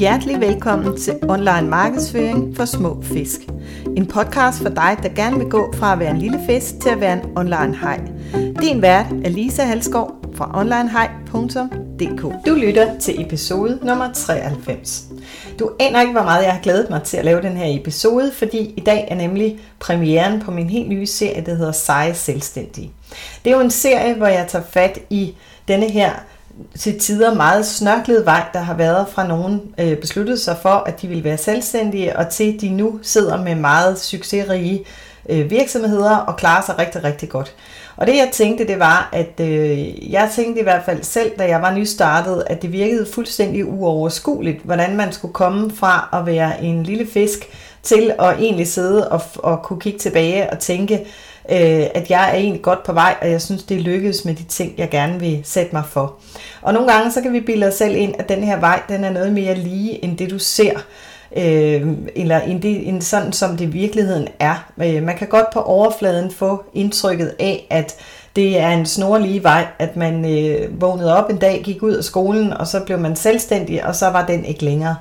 Hjertelig velkommen til Online Markedsføring for Små Fisk. En podcast for dig, der gerne vil gå fra at være en lille fisk til at være en online hej. Din vært er Lisa Halskov fra onlinehej.dk. Du lytter til episode nummer 93. Du aner ikke, hvor meget jeg har glædet mig til at lave den her episode, fordi i dag er nemlig premieren på min helt nye serie, der hedder Seje Selvstændige. Det er jo en serie, hvor jeg tager fat i denne her til tider meget snørklet vej, der har været fra nogen øh, besluttet sig for, at de vil være selvstændige, og til de nu sidder med meget succesrige øh, virksomheder og klarer sig rigtig, rigtig godt. Og det jeg tænkte, det var, at øh, jeg tænkte i hvert fald selv, da jeg var nystartet, at det virkede fuldstændig uoverskueligt, hvordan man skulle komme fra at være en lille fisk til at egentlig sidde og, og kunne kigge tilbage og tænke, øh, at jeg er egentlig godt på vej, og jeg synes, det lykkedes med de ting, jeg gerne vil sætte mig for. Og nogle gange, så kan vi bilde os selv ind, at den her vej, den er noget mere lige, end det du ser. Øh, eller end, det, end sådan, som det i virkeligheden er. Øh, man kan godt på overfladen få indtrykket af, at det er en snorlige vej, at man øh, vågnede op en dag, gik ud af skolen, og så blev man selvstændig, og så var den ikke længere.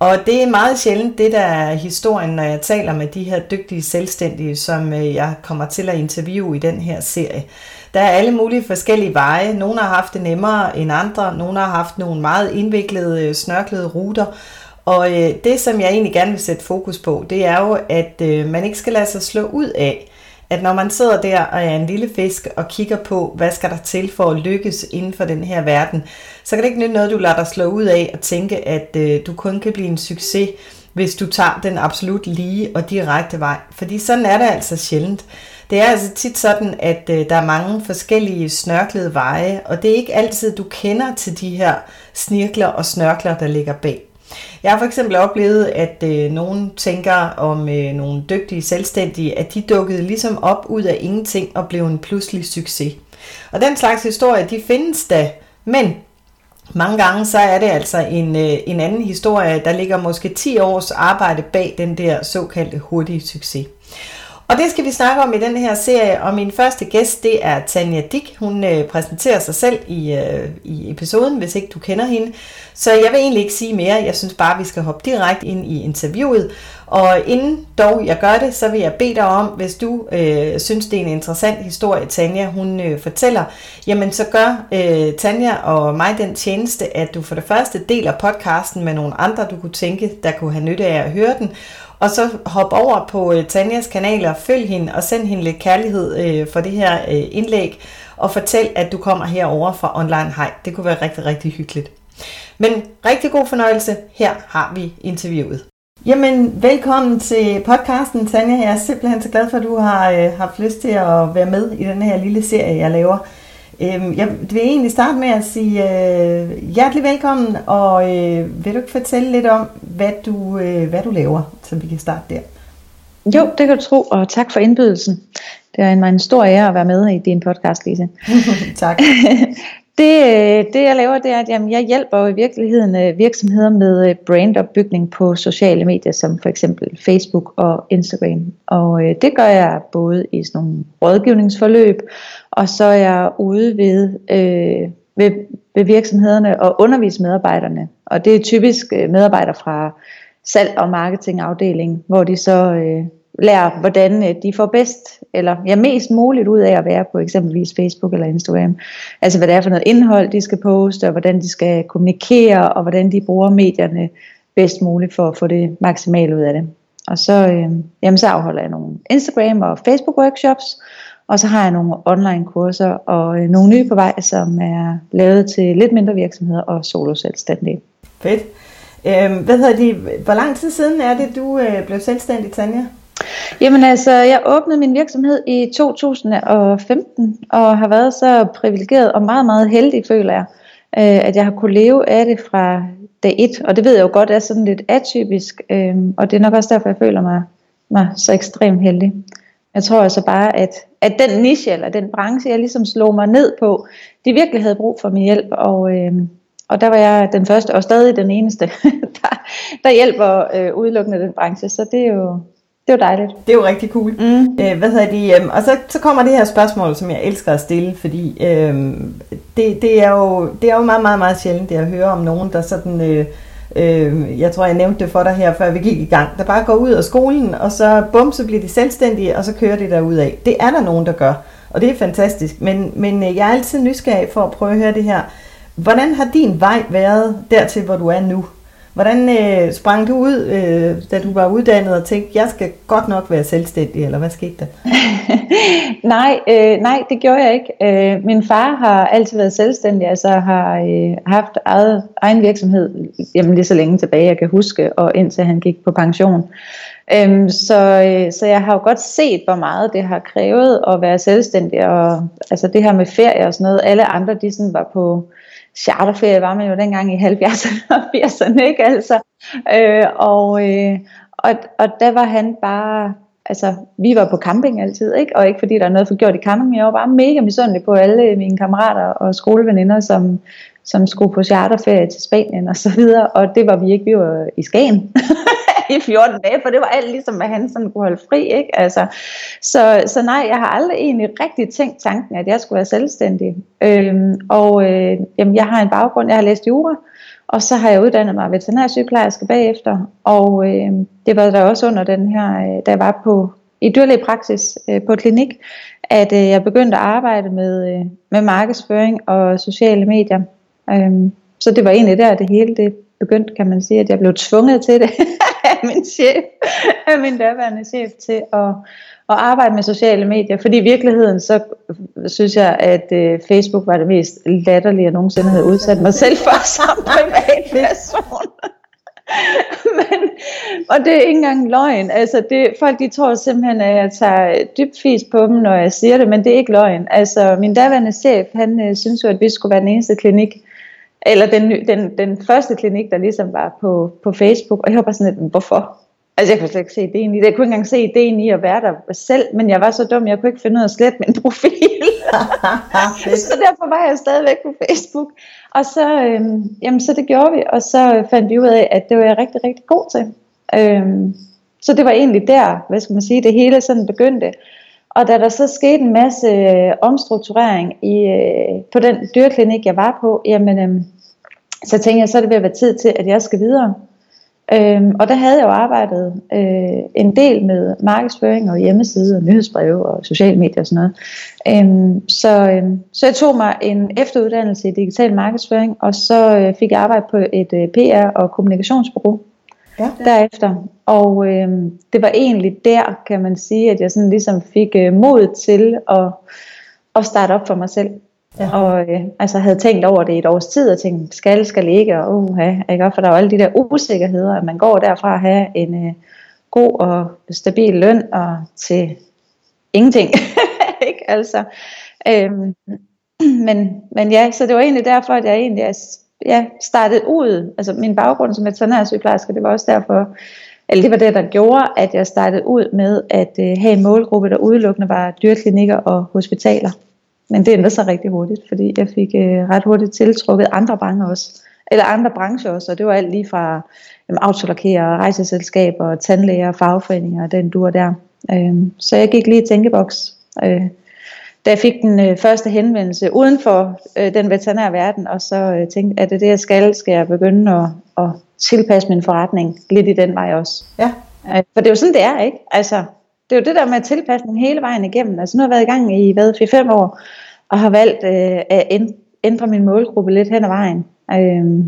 Og det er meget sjældent det, der er historien, når jeg taler med de her dygtige selvstændige, som øh, jeg kommer til at interviewe i den her serie. Der er alle mulige forskellige veje. Nogle har haft det nemmere end andre. Nogle har haft nogle meget indviklede, øh, snørklede ruter. Og øh, det, som jeg egentlig gerne vil sætte fokus på, det er jo, at man ikke skal lade sig slå ud af, at når man sidder der og er en lille fisk og kigger på, hvad skal der til for at lykkes inden for den her verden, så kan det ikke nytte noget, du lader dig slå ud af og tænke, at øh, du kun kan blive en succes, hvis du tager den absolut lige og direkte vej. Fordi sådan er det altså sjældent. Det er altså tit sådan, at øh, der er mange forskellige snørklede veje, og det er ikke altid, du kender til de her snirkler og snørkler, der ligger bag. Jeg har for eksempel oplevet, at øh, nogen tænker om øh, nogle dygtige selvstændige, at de dukkede ligesom op ud af ingenting og blev en pludselig succes. Og den slags historier, de findes da, men mange gange så er det altså en, øh, en anden historie, der ligger måske 10 års arbejde bag den der såkaldte hurtige succes. Og det skal vi snakke om i den her serie, og min første gæst, det er Tanja Dick. Hun øh, præsenterer sig selv i, øh, i episoden, hvis ikke du kender hende. Så jeg vil egentlig ikke sige mere, jeg synes bare, vi skal hoppe direkte ind i interviewet. Og inden dog jeg gør det, så vil jeg bede dig om, hvis du øh, synes, det er en interessant historie, Tanja hun øh, fortæller, jamen så gør øh, Tanja og mig den tjeneste, at du for det første deler podcasten med nogle andre, du kunne tænke, der kunne have nytte af at høre den, og så hop over på øh, Tanjas kanaler, følg hende og send hende lidt kærlighed øh, for det her øh, indlæg, og fortæl, at du kommer herover fra Online Hej. Det kunne være rigtig, rigtig hyggeligt. Men rigtig god fornøjelse. Her har vi interviewet. Jamen, velkommen til podcasten, Tanja. Jeg er simpelthen så glad for, at du har øh, haft lyst til at være med i den her lille serie, jeg laver. Øhm, jeg vil egentlig starte med at sige øh, hjertelig velkommen, og øh, vil du ikke fortælle lidt om, hvad du, øh, hvad du laver, så vi kan starte der? Jo, det kan du tro, og tak for indbydelsen. Det er en, en stor ære at være med i din podcast, Lise. tak. Det, øh, det jeg laver, det er, at jamen, jeg hjælper i virkeligheden øh, virksomheder med øh, brandopbygning på sociale medier, som for eksempel Facebook og Instagram. Og det gør jeg både i sådan nogle rådgivningsforløb, og så er jeg ude ved, øh, ved, ved virksomhederne og undervise medarbejderne. Og det er typisk øh, medarbejdere fra salg- og marketingafdelingen, hvor de så øh, lærer, hvordan øh, de får bedst, eller ja, mest muligt ud af at være på eksempelvis Facebook eller Instagram. Altså hvad det er for noget indhold, de skal poste, og hvordan de skal kommunikere, og hvordan de bruger medierne bedst muligt for at få det maksimale ud af det. Og så, øh, jamen, så afholder jeg nogle Instagram og Facebook workshops, og så har jeg nogle online kurser og øh, nogle nye på vej, som er lavet til lidt mindre virksomheder og solo selvstændige. Fedt. Øh, hvad hedder de, hvor lang tid siden er det, du øh, blev selvstændig, Tanja? Jamen altså, jeg åbnede min virksomhed i 2015, og har været så privilegeret og meget, meget heldig, føler jeg, øh, at jeg har kunne leve af det fra dag et. Og det ved jeg jo godt er sådan lidt atypisk, øh, og det er nok også derfor, jeg føler mig, mig så ekstremt heldig. Jeg tror altså bare, at, at den niche eller den branche, jeg ligesom slog mig ned på, de virkelig havde brug for min hjælp, og, øh, og der var jeg den første, og stadig den eneste, der, der hjælper øh, udelukkende den branche. Så det er jo, det var dejligt. Det er jo rigtig cool. Mm. Øh, hvad hedder de, øh, og så, så kommer det her spørgsmål, som jeg elsker at stille, fordi øh, det, det, er jo, det er jo meget, meget, meget sjældent, det at høre om nogen, der sådan... Øh, øh, jeg tror jeg nævnte det for dig her, før vi gik i gang, der bare går ud af skolen, og så bum, så bliver de selvstændige, og så kører de der ud af. Det er der nogen, der gør, og det er fantastisk. Men, men øh, jeg er altid nysgerrig for at prøve at høre det her. Hvordan har din vej været dertil, hvor du er nu? Hvordan øh, sprang du ud, øh, da du var uddannet og tænkte, jeg skal godt nok være selvstændig, eller hvad skete der? nej, øh, nej, det gjorde jeg ikke. Øh, min far har altid været selvstændig, altså har øh, haft eget, egen virksomhed jamen, lige så længe tilbage, jeg kan huske, og indtil han gik på pension. Øhm, så, øh, så jeg har jo godt set, hvor meget det har krævet at være selvstændig, og altså det her med ferie og sådan noget, alle andre de sådan var på charterferie var man jo dengang i 70'erne og 80'erne, ikke altså. Øh, og, øh, og, og der var han bare, altså vi var på camping altid, ikke? Og ikke fordi der er noget for gjort i camping, men jeg var bare mega misundelig på alle mine kammerater og skoleveninder, som, som skulle på charterferie til Spanien og så videre, og det var vi ikke, vi var i Skagen. i 14 dage, for det var alt ligesom, at han sådan kunne holde fri, ikke? Altså, så, så nej, jeg har aldrig egentlig rigtig tænkt tanken, at jeg skulle være selvstændig. Øhm, og øh, jamen, jeg har en baggrund, jeg har læst jura, og så har jeg uddannet mig veterinærsygeplejerske bagefter, og øh, det var der også under den her, øh, da jeg var på i dyrlæge praksis øh, på klinik, at øh, jeg begyndte at arbejde med, øh, med markedsføring og sociale medier. Øhm, så det var egentlig der, det hele det begyndte, kan man sige, at jeg blev tvunget til det af min chef, af min daværende chef til at, at arbejde med sociale medier. Fordi i virkeligheden, så synes jeg, at øh, Facebook var det mest latterlige, jeg nogensinde havde udsat mig selv for som privatperson. Men, og det er ikke engang løgn. Altså det, folk de tror simpelthen, at jeg tager dybt fis på dem, når jeg siger det, men det er ikke løgn. Altså min daværende chef, han øh, synes jo, at vi skulle være den eneste klinik, eller den, den, den første klinik, der ligesom var på, på Facebook, og jeg var bare sådan lidt, hvorfor? Altså jeg kunne slet ikke se ideen i det. Jeg kunne ikke engang se ideen i at være der selv, men jeg var så dum, jeg kunne ikke finde ud af at slette min profil. så derfor var jeg stadigvæk på Facebook. Og så, øhm, jamen, så det gjorde vi, og så fandt vi ud af, at det var jeg rigtig, rigtig god til. Øhm, så det var egentlig der, hvad skal man sige, det hele sådan begyndte. Og da der så skete en masse øh, omstrukturering i, øh, på den dyrklinik, jeg var på, jamen, øh, så tænkte jeg, så er det ved at være tid til, at jeg skal videre. Øhm, og der havde jeg jo arbejdet øh, en del med markedsføring og hjemmeside og nyhedsbreve og sociale medier og sådan noget. Øhm, så, øh, så jeg tog mig en efteruddannelse i digital markedsføring, og så øh, fik jeg arbejde på et øh, PR- og kommunikationsbureau ja. derefter. Og øh, det var egentlig der, kan man sige, at jeg sådan ligesom fik øh, mod til at, at starte op for mig selv. Ja. Og øh, altså havde tænkt over det i et års tid, og tænkt, skal, skal ikke, og uh, ikke? for der er jo alle de der usikkerheder, at man går derfra at have en øh, god og stabil løn, og til ingenting. ikke? Altså, øh, men, men ja, så det var egentlig derfor, at jeg egentlig ja, startede ud, altså min baggrund som veterinærsygeplejerske, det var også derfor, eller det var det, der gjorde, at jeg startede ud med at øh, have en målgruppe, der udelukkende var dyrklinikker og hospitaler. Men det ændrede sig rigtig hurtigt, fordi jeg fik øh, ret hurtigt tiltrukket andre brancher også. Eller andre brancher også, og det var alt lige fra jamen, autolakere, rejseselskaber, tandlæger, fagforeninger og den dur der. Øh, så jeg gik lige i tænkeboks. Øh, da jeg fik den øh, første henvendelse uden for øh, den veterinære verden, og så øh, tænkte, at det det, jeg skal, skal jeg begynde at, at tilpasse min forretning lidt i den vej også. Ja. Øh, for det er jo sådan, det er, ikke? Altså, det er jo det der med tilpasning hele vejen igennem. Altså nu har jeg været i gang i hvad, 4-5 år, og har valgt øh, at ændre min målgruppe lidt hen ad vejen. Øh,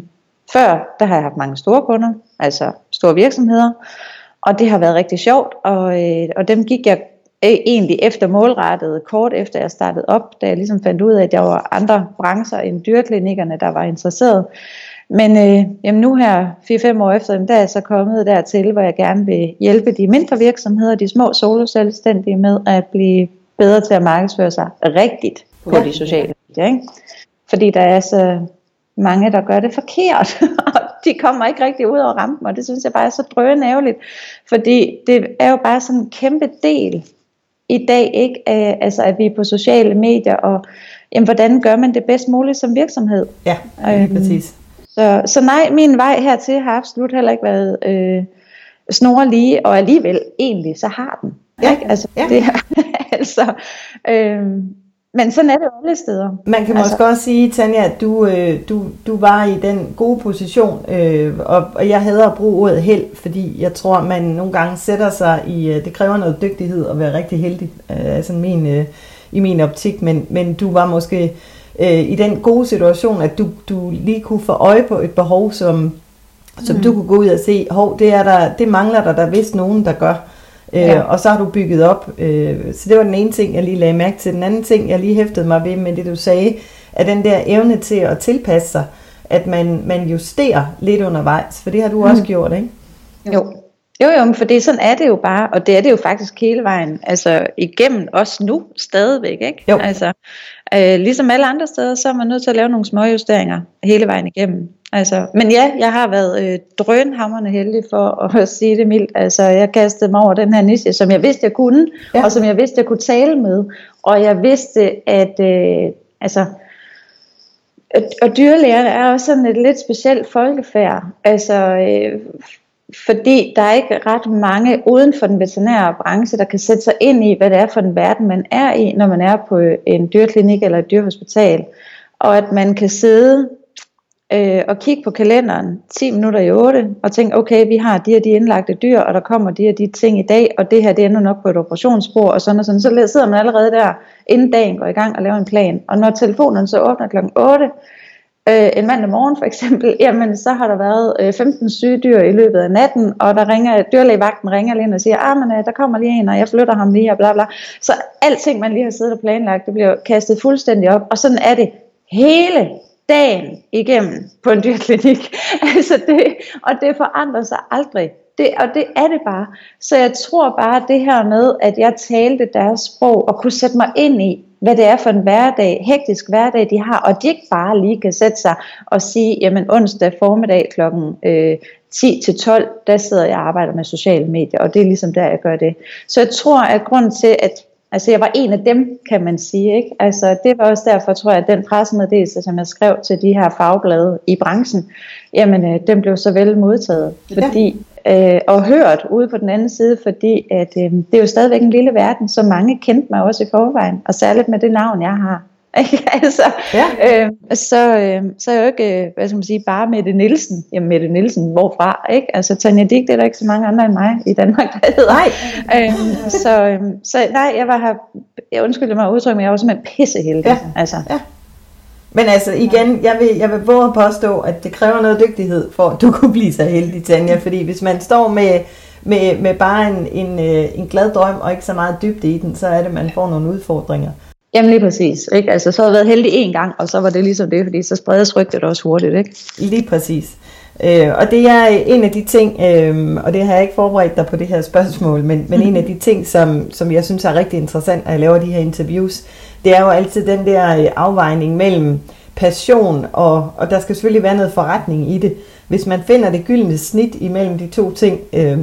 før, der har jeg haft mange store kunder, altså store virksomheder, og det har været rigtig sjovt, og, øh, og dem gik jeg egentlig efter målrettet, kort efter jeg startede op, da jeg ligesom fandt ud af, at der var andre brancher end dyrklinikkerne, der var interesseret. Men øh, jamen nu her, 4-5 år efter, der er jeg så kommet dertil, hvor jeg gerne vil hjælpe de mindre virksomheder, de små soloselvstændige med at blive bedre til at markedsføre sig rigtigt på ja. de sociale medier. Ikke? Fordi der er så mange, der gør det forkert, og de kommer ikke rigtig ud over rampen, og det synes jeg bare er så drønærveligt, fordi det er jo bare sådan en kæmpe del i dag, ikke? altså at vi er på sociale medier, og jamen, hvordan gør man det bedst muligt som virksomhed? Ja, øhm, præcis. Så, så nej, min vej hertil har absolut heller ikke været øh, snorlige, og alligevel egentlig, så har den. Ja, ikke? Altså, ja. Det er, altså, øh, men sådan er det alle steder. Man kan altså, måske også sige, Tanja, at du, øh, du, du var i den gode position, øh, og, og jeg hader at bruge ordet held, fordi jeg tror, man nogle gange sætter sig i, øh, det kræver noget dygtighed at være rigtig heldig, øh, altså min, øh, i min optik, men, men du var måske øh, i den gode situation, at du, du lige kunne få øje på et behov, som, som mm. du kunne gå ud og se, hov, det, er der, det mangler der, der vist nogen, der gør. Øh, ja. og så har du bygget op. Øh, så det var den ene ting, jeg lige lagde mærke til. Den anden ting, jeg lige hæftede mig ved med det, du sagde, er den der evne til at tilpasse sig, at man, man justerer lidt undervejs, for det har du mm. også gjort, ikke? Jo. Jo, jo, for det, sådan er det jo bare, og det er det jo faktisk hele vejen, altså igennem os nu stadigvæk, ikke? Jo. Altså, øh, ligesom alle andre steder, så er man nødt til at lave nogle små justeringer hele vejen igennem. Altså, men ja, jeg har været øh, drønhammerne heldig for at sige det mildt. Altså, jeg kastede mig over den her niche, som jeg vidste, jeg kunne, ja. og som jeg vidste, jeg kunne tale med. Og jeg vidste, at øh, altså, og dyrlægerne er også sådan et lidt specielt folkefærd. Altså, øh, fordi der er ikke ret mange uden for den veterinære branche, der kan sætte sig ind i, hvad det er for en verden, man er i, når man er på en dyrklinik eller et dyrhospital. Og at man kan sidde øh, og kigge på kalenderen 10 minutter i 8 og tænke, okay, vi har de her de indlagte dyr, og der kommer de her de ting i dag, og det her det ender nok på et operationsbord, og sådan og sådan. Så sidder man allerede der, inden dagen går i gang og laver en plan. Og når telefonen så åbner kl. 8, øh, en mandag morgen for eksempel, jamen så har der været øh, 15 syge dyr i løbet af natten, og der ringer, dyrlægevagten ringer lige ind og siger, ah, men øh, der kommer lige en, og jeg flytter ham lige, og bla bla. Så alting, man lige har siddet og planlagt, det bliver kastet fuldstændig op, og sådan er det hele dagen igennem på en dyrklinik. altså det, og det forandrer sig aldrig. Det, og det er det bare. Så jeg tror bare det her med, at jeg talte deres sprog og kunne sætte mig ind i, hvad det er for en hverdag, hektisk hverdag de har, og de ikke bare lige kan sætte sig og sige, jamen onsdag formiddag klokken øh, 10 til 12, der sidder jeg og arbejder med sociale medier, og det er ligesom der, jeg gør det. Så jeg tror, at grund til, at Altså jeg var en af dem, kan man sige. Ikke? Altså det var også derfor, tror jeg, at den pressemeddelelse, som jeg skrev til de her fagblade i branchen, jamen øh, den blev så vel modtaget. Fordi, øh, og hørt ude på den anden side, fordi at, øh, det er jo stadigvæk en lille verden, så mange kendte mig også i forvejen, og særligt med det navn, jeg har. altså, ja. øh, så, øh, så er jeg jo ikke, øh, hvad skal man sige, bare Mette Nielsen. Jamen Mette Nielsen, hvorfra? Ikke? Altså Tanja Dik, det er der ikke så mange andre end mig i Danmark, der hedder. Nej. Øh, så, øh, så nej, jeg var her, jeg undskylder mig udtryk, men jeg var simpelthen pisseheldig. Ja. Altså. Ja. Men altså igen, jeg vil, jeg vil våge at påstå, at det kræver noget dygtighed, for at du kunne blive så heldig, Tanja. Fordi hvis man står med, med, med bare en, en, øh, en glad drøm, og ikke så meget dybde i den, så er det, man får nogle udfordringer. Jamen lige præcis. Ikke? Altså, så havde jeg været heldig en gang, og så var det ligesom det, fordi så spredes rygtet også hurtigt. Ikke? Lige præcis. Øh, og det er en af de ting, øh, og det har jeg ikke forberedt dig på det her spørgsmål, men, men en af de ting, som, som jeg synes er rigtig interessant, at jeg laver de her interviews, det er jo altid den der øh, afvejning mellem passion, og, og der skal selvfølgelig være noget forretning i det. Hvis man finder det gyldne snit imellem de to ting, øh,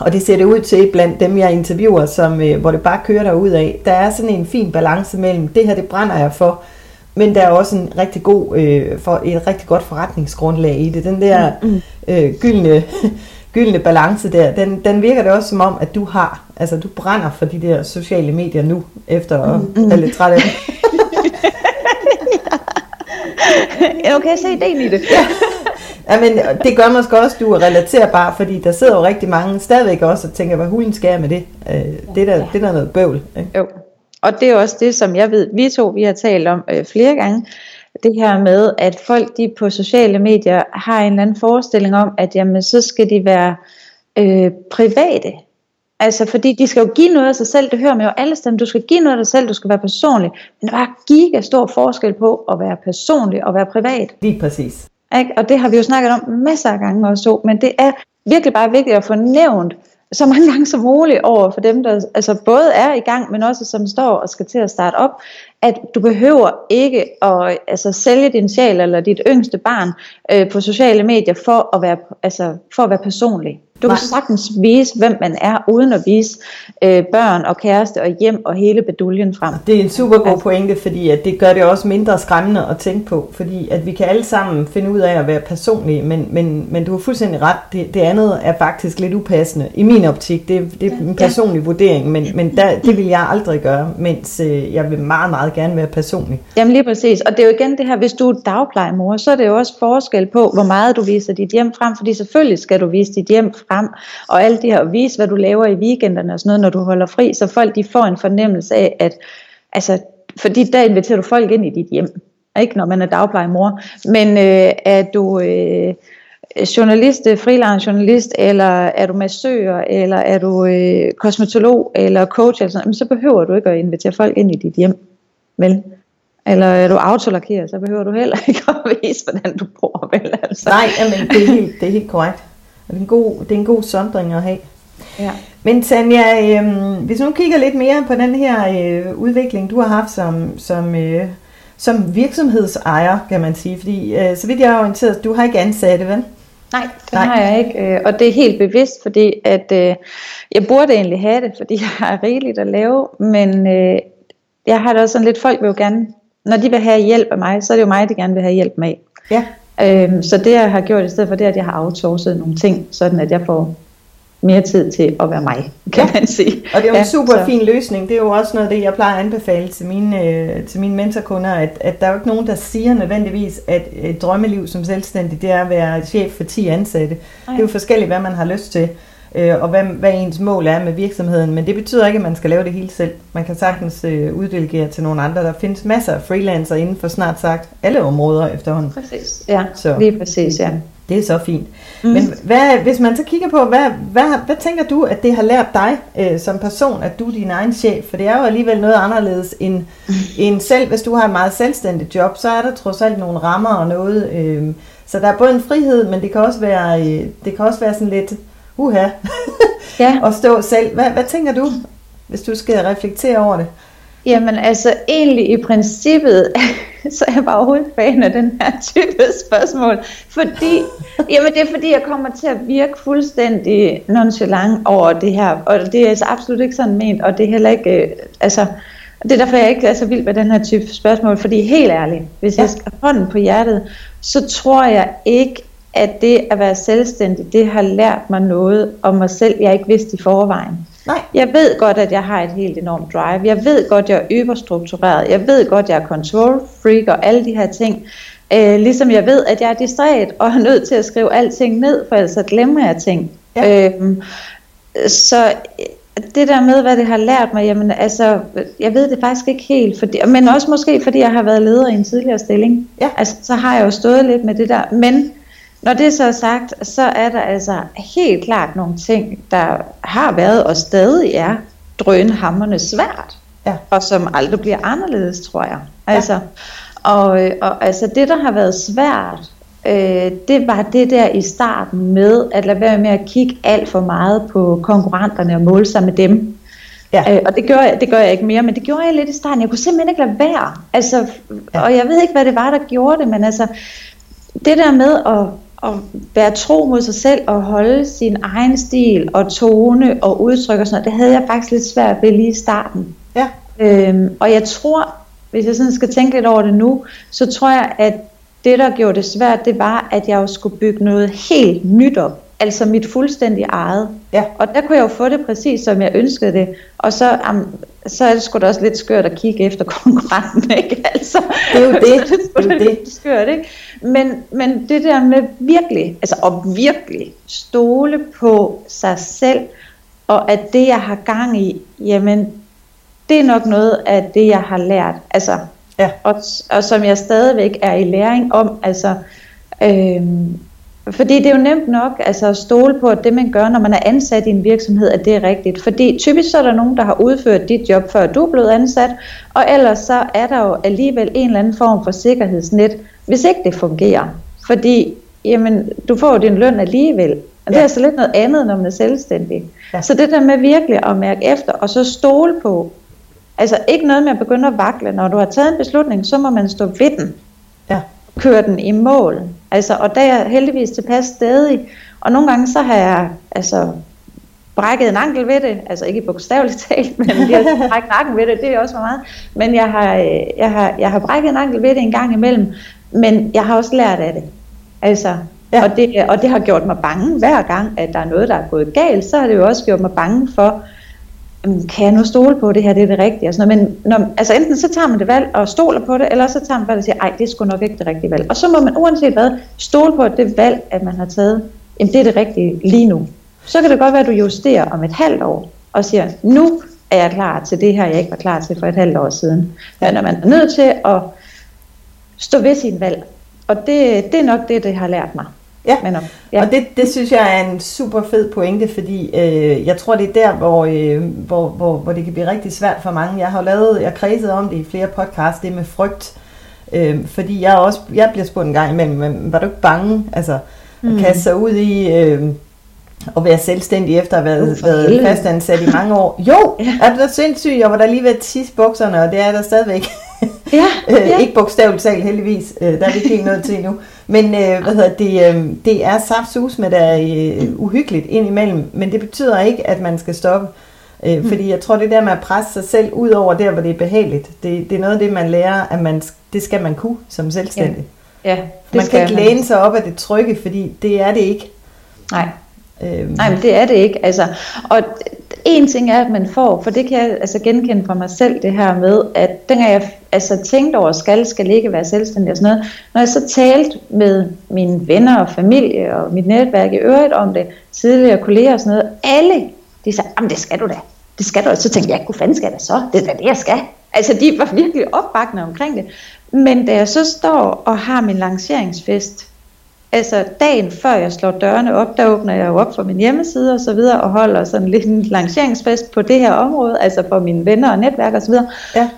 og det ser det ud til blandt dem, jeg interviewer, som, øh, hvor det bare kører derud af. Der er sådan en fin balance mellem, det her det brænder jeg for, men der er også en rigtig god, øh, for, et rigtig godt forretningsgrundlag i det. Den der mm, mm. øh, gyldne, gyldne balance der, den, den virker det også som om, at du har. Altså du brænder for de der sociale medier nu, efter at mm, mm. være lidt træt af dem. ja, okay, se ideen i det. Ja. Ja, men det gør måske også, at du er relaterbar, fordi der sidder jo rigtig mange stadigvæk også og tænker, hvad hulen skal jeg med det? Øh, det, er der, det er der noget bøvl. Ikke? Jo, og det er også det, som jeg ved, vi to vi har talt om øh, flere gange, det her med, at folk de på sociale medier har en eller anden forestilling om, at jamen, så skal de være øh, private. Altså fordi de skal jo give noget af sig selv, det hører man jo alle steder, du skal give noget af dig selv, du skal være personlig. Men der er giga stor forskel på at være personlig og være privat. Lige præcis. Ikke? Og det har vi jo snakket om masser af gange også, men det er virkelig bare vigtigt at få nævnt så mange gange som muligt over for dem, der altså både er i gang, men også som står og skal til at starte op, at du behøver ikke at altså, sælge din sjæl eller dit yngste barn øh, på sociale medier for at være, altså, for at være personlig. Du kan sagtens vise, hvem man er, uden at vise øh, børn og kæreste og hjem og hele beduljen frem. Det er en super god pointe, fordi at det gør det også mindre skræmmende at tænke på, fordi at vi kan alle sammen finde ud af at være personlige, men, men, men du har fuldstændig ret, det, det andet er faktisk lidt upassende. I min optik, det, det er en personlig ja. vurdering, men, men der, det vil jeg aldrig gøre, mens øh, jeg vil meget, meget gerne være personlig. Jamen lige præcis, og det er jo igen det her, hvis du er dagplejemor, så er det jo også forskel på, hvor meget du viser dit hjem frem, fordi selvfølgelig skal du vise dit hjem frem, og alt det her, og vise, hvad du laver i weekenderne og sådan noget, når du holder fri, så folk de får en fornemmelse af, at altså, fordi der inviterer du folk ind i dit hjem, ikke når man er dagplejemor, men øh, er du... Øh, journalist, øh, freelance journalist, eller er du massør, eller er du øh, kosmetolog, eller coach, eller sådan, så behøver du ikke at invitere folk ind i dit hjem. Vel? Eller er du autolakeret, så behøver du heller ikke at vise, hvordan du bor. Vel? Altså. Nej, jamen, det, er helt, det er helt korrekt. Det er en god, det er en god sondring at have. Ja. Men Tanja, øh, hvis nu kigger lidt mere på den her øh, udvikling, du har haft som, som, øh, som virksomhedsejer, kan man sige. Fordi øh, så vidt jeg er orienteret, du har ikke ansatte, vel? Nej, det Nej. har jeg ikke. Øh, og det er helt bevidst, fordi at øh, jeg burde egentlig have det, fordi jeg har rigeligt at lave. Men øh, jeg har da også sådan lidt, folk vil jo gerne, når de vil have hjælp af mig, så er det jo mig, de gerne vil have hjælp med. Ja. Øhm, så det jeg har gjort i stedet for det, er, at jeg har outsourcet nogle ting, sådan at jeg får mere tid til at være mig, kan ja. man sige. Og det er jo ja, en super så. fin løsning. Det er jo også noget af det, jeg plejer at anbefale til mine, øh, til mine mentorkunder, at, at der er jo ikke nogen, der siger nødvendigvis, at et drømmeliv som selvstændig, det er at være chef for 10 ansatte. Ej. Det er jo forskelligt, hvad man har lyst til øh, og hvad, hvad ens mål er med virksomheden. Men det betyder ikke, at man skal lave det hele selv. Man kan sagtens øh, uddelegere til nogle andre. Der findes masser af freelancer inden for snart sagt alle områder efterhånden. Præcis, ja, så. lige præcis, ja. Det er så fint. Mm. Men hvad, hvis man så kigger på, hvad, hvad, hvad tænker du, at det har lært dig øh, som person, at du er din egen chef? For det er jo alligevel noget anderledes end, end selv. Hvis du har et meget selvstændigt job, så er der trods alt nogle rammer og noget. Øh, så der er både en frihed, men det kan også være, øh, det kan også være sådan lidt uha, ja. og stå selv. Hvad, hvad tænker du, hvis du skal reflektere over det? Jamen altså egentlig i princippet, så er jeg bare overhovedet fan af den her type spørgsmål. Fordi, jamen det er fordi, jeg kommer til at virke fuldstændig nonchalant over det her. Og det er altså absolut ikke sådan ment, og det er heller ikke, øh, altså, det er derfor, jeg ikke er så vild med den her type spørgsmål. Fordi helt ærligt, hvis ja. jeg skal hånden på hjertet, så tror jeg ikke, at det at være selvstændig, det har lært mig noget om mig selv, jeg ikke vidste i forvejen. Nej. Jeg ved godt, at jeg har et helt enormt drive. Jeg ved godt, jeg er yberstruktureret. Jeg ved godt, jeg er control freak og alle de her ting. Øh, ligesom jeg ved, at jeg er distræt og er nødt til at skrive alting ned, for ellers så glemmer jeg ting. Ja. Øhm, så det der med, hvad det har lært mig, jamen altså, jeg ved det faktisk ikke helt, fordi, men også måske fordi jeg har været leder i en tidligere stilling. Ja. Altså, så har jeg jo stået lidt med det der, men når det så er sagt, så er der altså helt klart nogle ting, der har været og stadig er drønhammerne svært. Ja. Og som aldrig bliver anderledes, tror jeg. Altså, ja. og, og altså det, der har været svært, øh, det var det der i starten med at lade være med at kigge alt for meget på konkurrenterne og måle sig med dem. Ja. Øh, og det gør, jeg, det gør jeg ikke mere, men det gjorde jeg lidt i starten. Jeg kunne simpelthen ikke lade være. Altså, ja. Og jeg ved ikke, hvad det var, der gjorde det, men altså, det der med at at være tro mod sig selv og holde sin egen stil og tone og udtryk og sådan noget, det havde jeg faktisk lidt svært ved lige i starten. Ja. Øhm, og jeg tror, hvis jeg sådan skal tænke lidt over det nu, så tror jeg, at det, der gjorde det svært, det var, at jeg jo skulle bygge noget helt nyt op. Altså mit fuldstændig eget. Ja. Og der kunne jeg jo få det præcis, som jeg ønskede det. Og så, um, så er det sgu da også lidt skørt at kigge efter konkurrenten, ikke? Altså, det er jo det. det, er det, det. Lidt skørt, ikke? Men, men det der med virkelig, altså at virkelig stole på sig selv, og at det, jeg har gang i, jamen, det er nok noget af det, jeg har lært. Altså, ja. og, og som jeg stadigvæk er i læring om, altså, øhm, fordi det er jo nemt nok altså at stole på, at det man gør, når man er ansat i en virksomhed, at det er rigtigt. Fordi typisk så er der nogen, der har udført dit job, før du er blevet ansat, og ellers så er der jo alligevel en eller anden form for sikkerhedsnet, hvis ikke det fungerer. Fordi jamen, du får jo din løn alligevel. Og ja. det er altså lidt noget andet, når man er selvstændig. Ja. Så det der med virkelig at mærke efter, og så stole på, altså ikke noget med at begynde at vakle. Når du har taget en beslutning, så må man stå ved den. Ja. køre den i mål. Altså, og der er jeg heldigvis tilpas stadig. Og nogle gange så har jeg altså, brækket en ankel ved det, altså ikke bogstaveligt talt, men jeg har brækket nakken ved det, det er også for meget. Men jeg har, øh, jeg, har, jeg har brækket en ankel ved det en gang imellem, men jeg har også lært af det. Altså, ja. og, det, og det har gjort mig bange hver gang, at der er noget, der er gået galt, så har det jo også gjort mig bange for, kan jeg nu stole på det her, det er det rigtige. Og sådan noget. Men når, altså enten så tager man det valg og stoler på det, eller så tager man valg og siger, ej, det er sgu nok ikke det rigtige valg. Og så må man uanset hvad, stole på, at det valg, at man har taget, jamen det er det rigtige lige nu. Så kan det godt være, at du justerer om et halvt år, og siger, nu er jeg klar til det her, jeg ikke var klar til for et halvt år siden. Men når man er nødt til at stå ved sin valg, og det, det er nok det, det har lært mig. Ja, Men, ja. og det, det synes jeg er en super fed pointe, fordi øh, jeg tror, det er der, hvor, øh, hvor, hvor, hvor det kan blive rigtig svært for mange. Jeg har lavet, jeg kredset om det i flere podcasts, det med frygt. Øh, fordi jeg også, jeg bliver spurgt en gang imellem, men var du ikke bange, altså, mm. at kaste sig ud i... Øh, at være selvstændig efter at have været, været fastansat i mange år. Jo, ja. er det sindssygt, jeg var der lige ved at tisse bukserne, og det er der stadigvæk. Ja, øh, ja. ikke bogstaveligt talt heldigvis, øh, der er vi ikke helt noget til endnu. Men øh, hvad hedder det, øh, det er saftsus med, det er øh, uhyggeligt indimellem, men det betyder ikke, at man skal stoppe. Øh, mm. Fordi jeg tror, det der med at presse sig selv ud over der, hvor det er behageligt, det, det er noget af det, man lærer, at man, det skal man kunne som selvstændig. Ja. Ja, man kan ikke læne sig op af det trygge, fordi det er det ikke. Nej. Øhm. Nej, men det er det ikke. Altså, og en ting er, at man får, for det kan jeg altså genkende fra mig selv, det her med, at dengang jeg altså, tænkte over, skal, skal ikke være selvstændig og sådan noget, når jeg så talte med mine venner og familie og mit netværk i øvrigt om det, tidligere kolleger og sådan noget, alle, de sagde, jamen det skal du da, det skal du da. Så tænkte jeg, kunne fanden skal det så? Det er da det, jeg skal. Altså de var virkelig opbakkende omkring det. Men da jeg så står og har min lanceringsfest altså dagen før jeg slår dørene op, der åbner jeg jo op for min hjemmeside og så videre, og holder sådan lidt en lanceringsfest på det her område, altså for mine venner og netværk og så videre. Ja.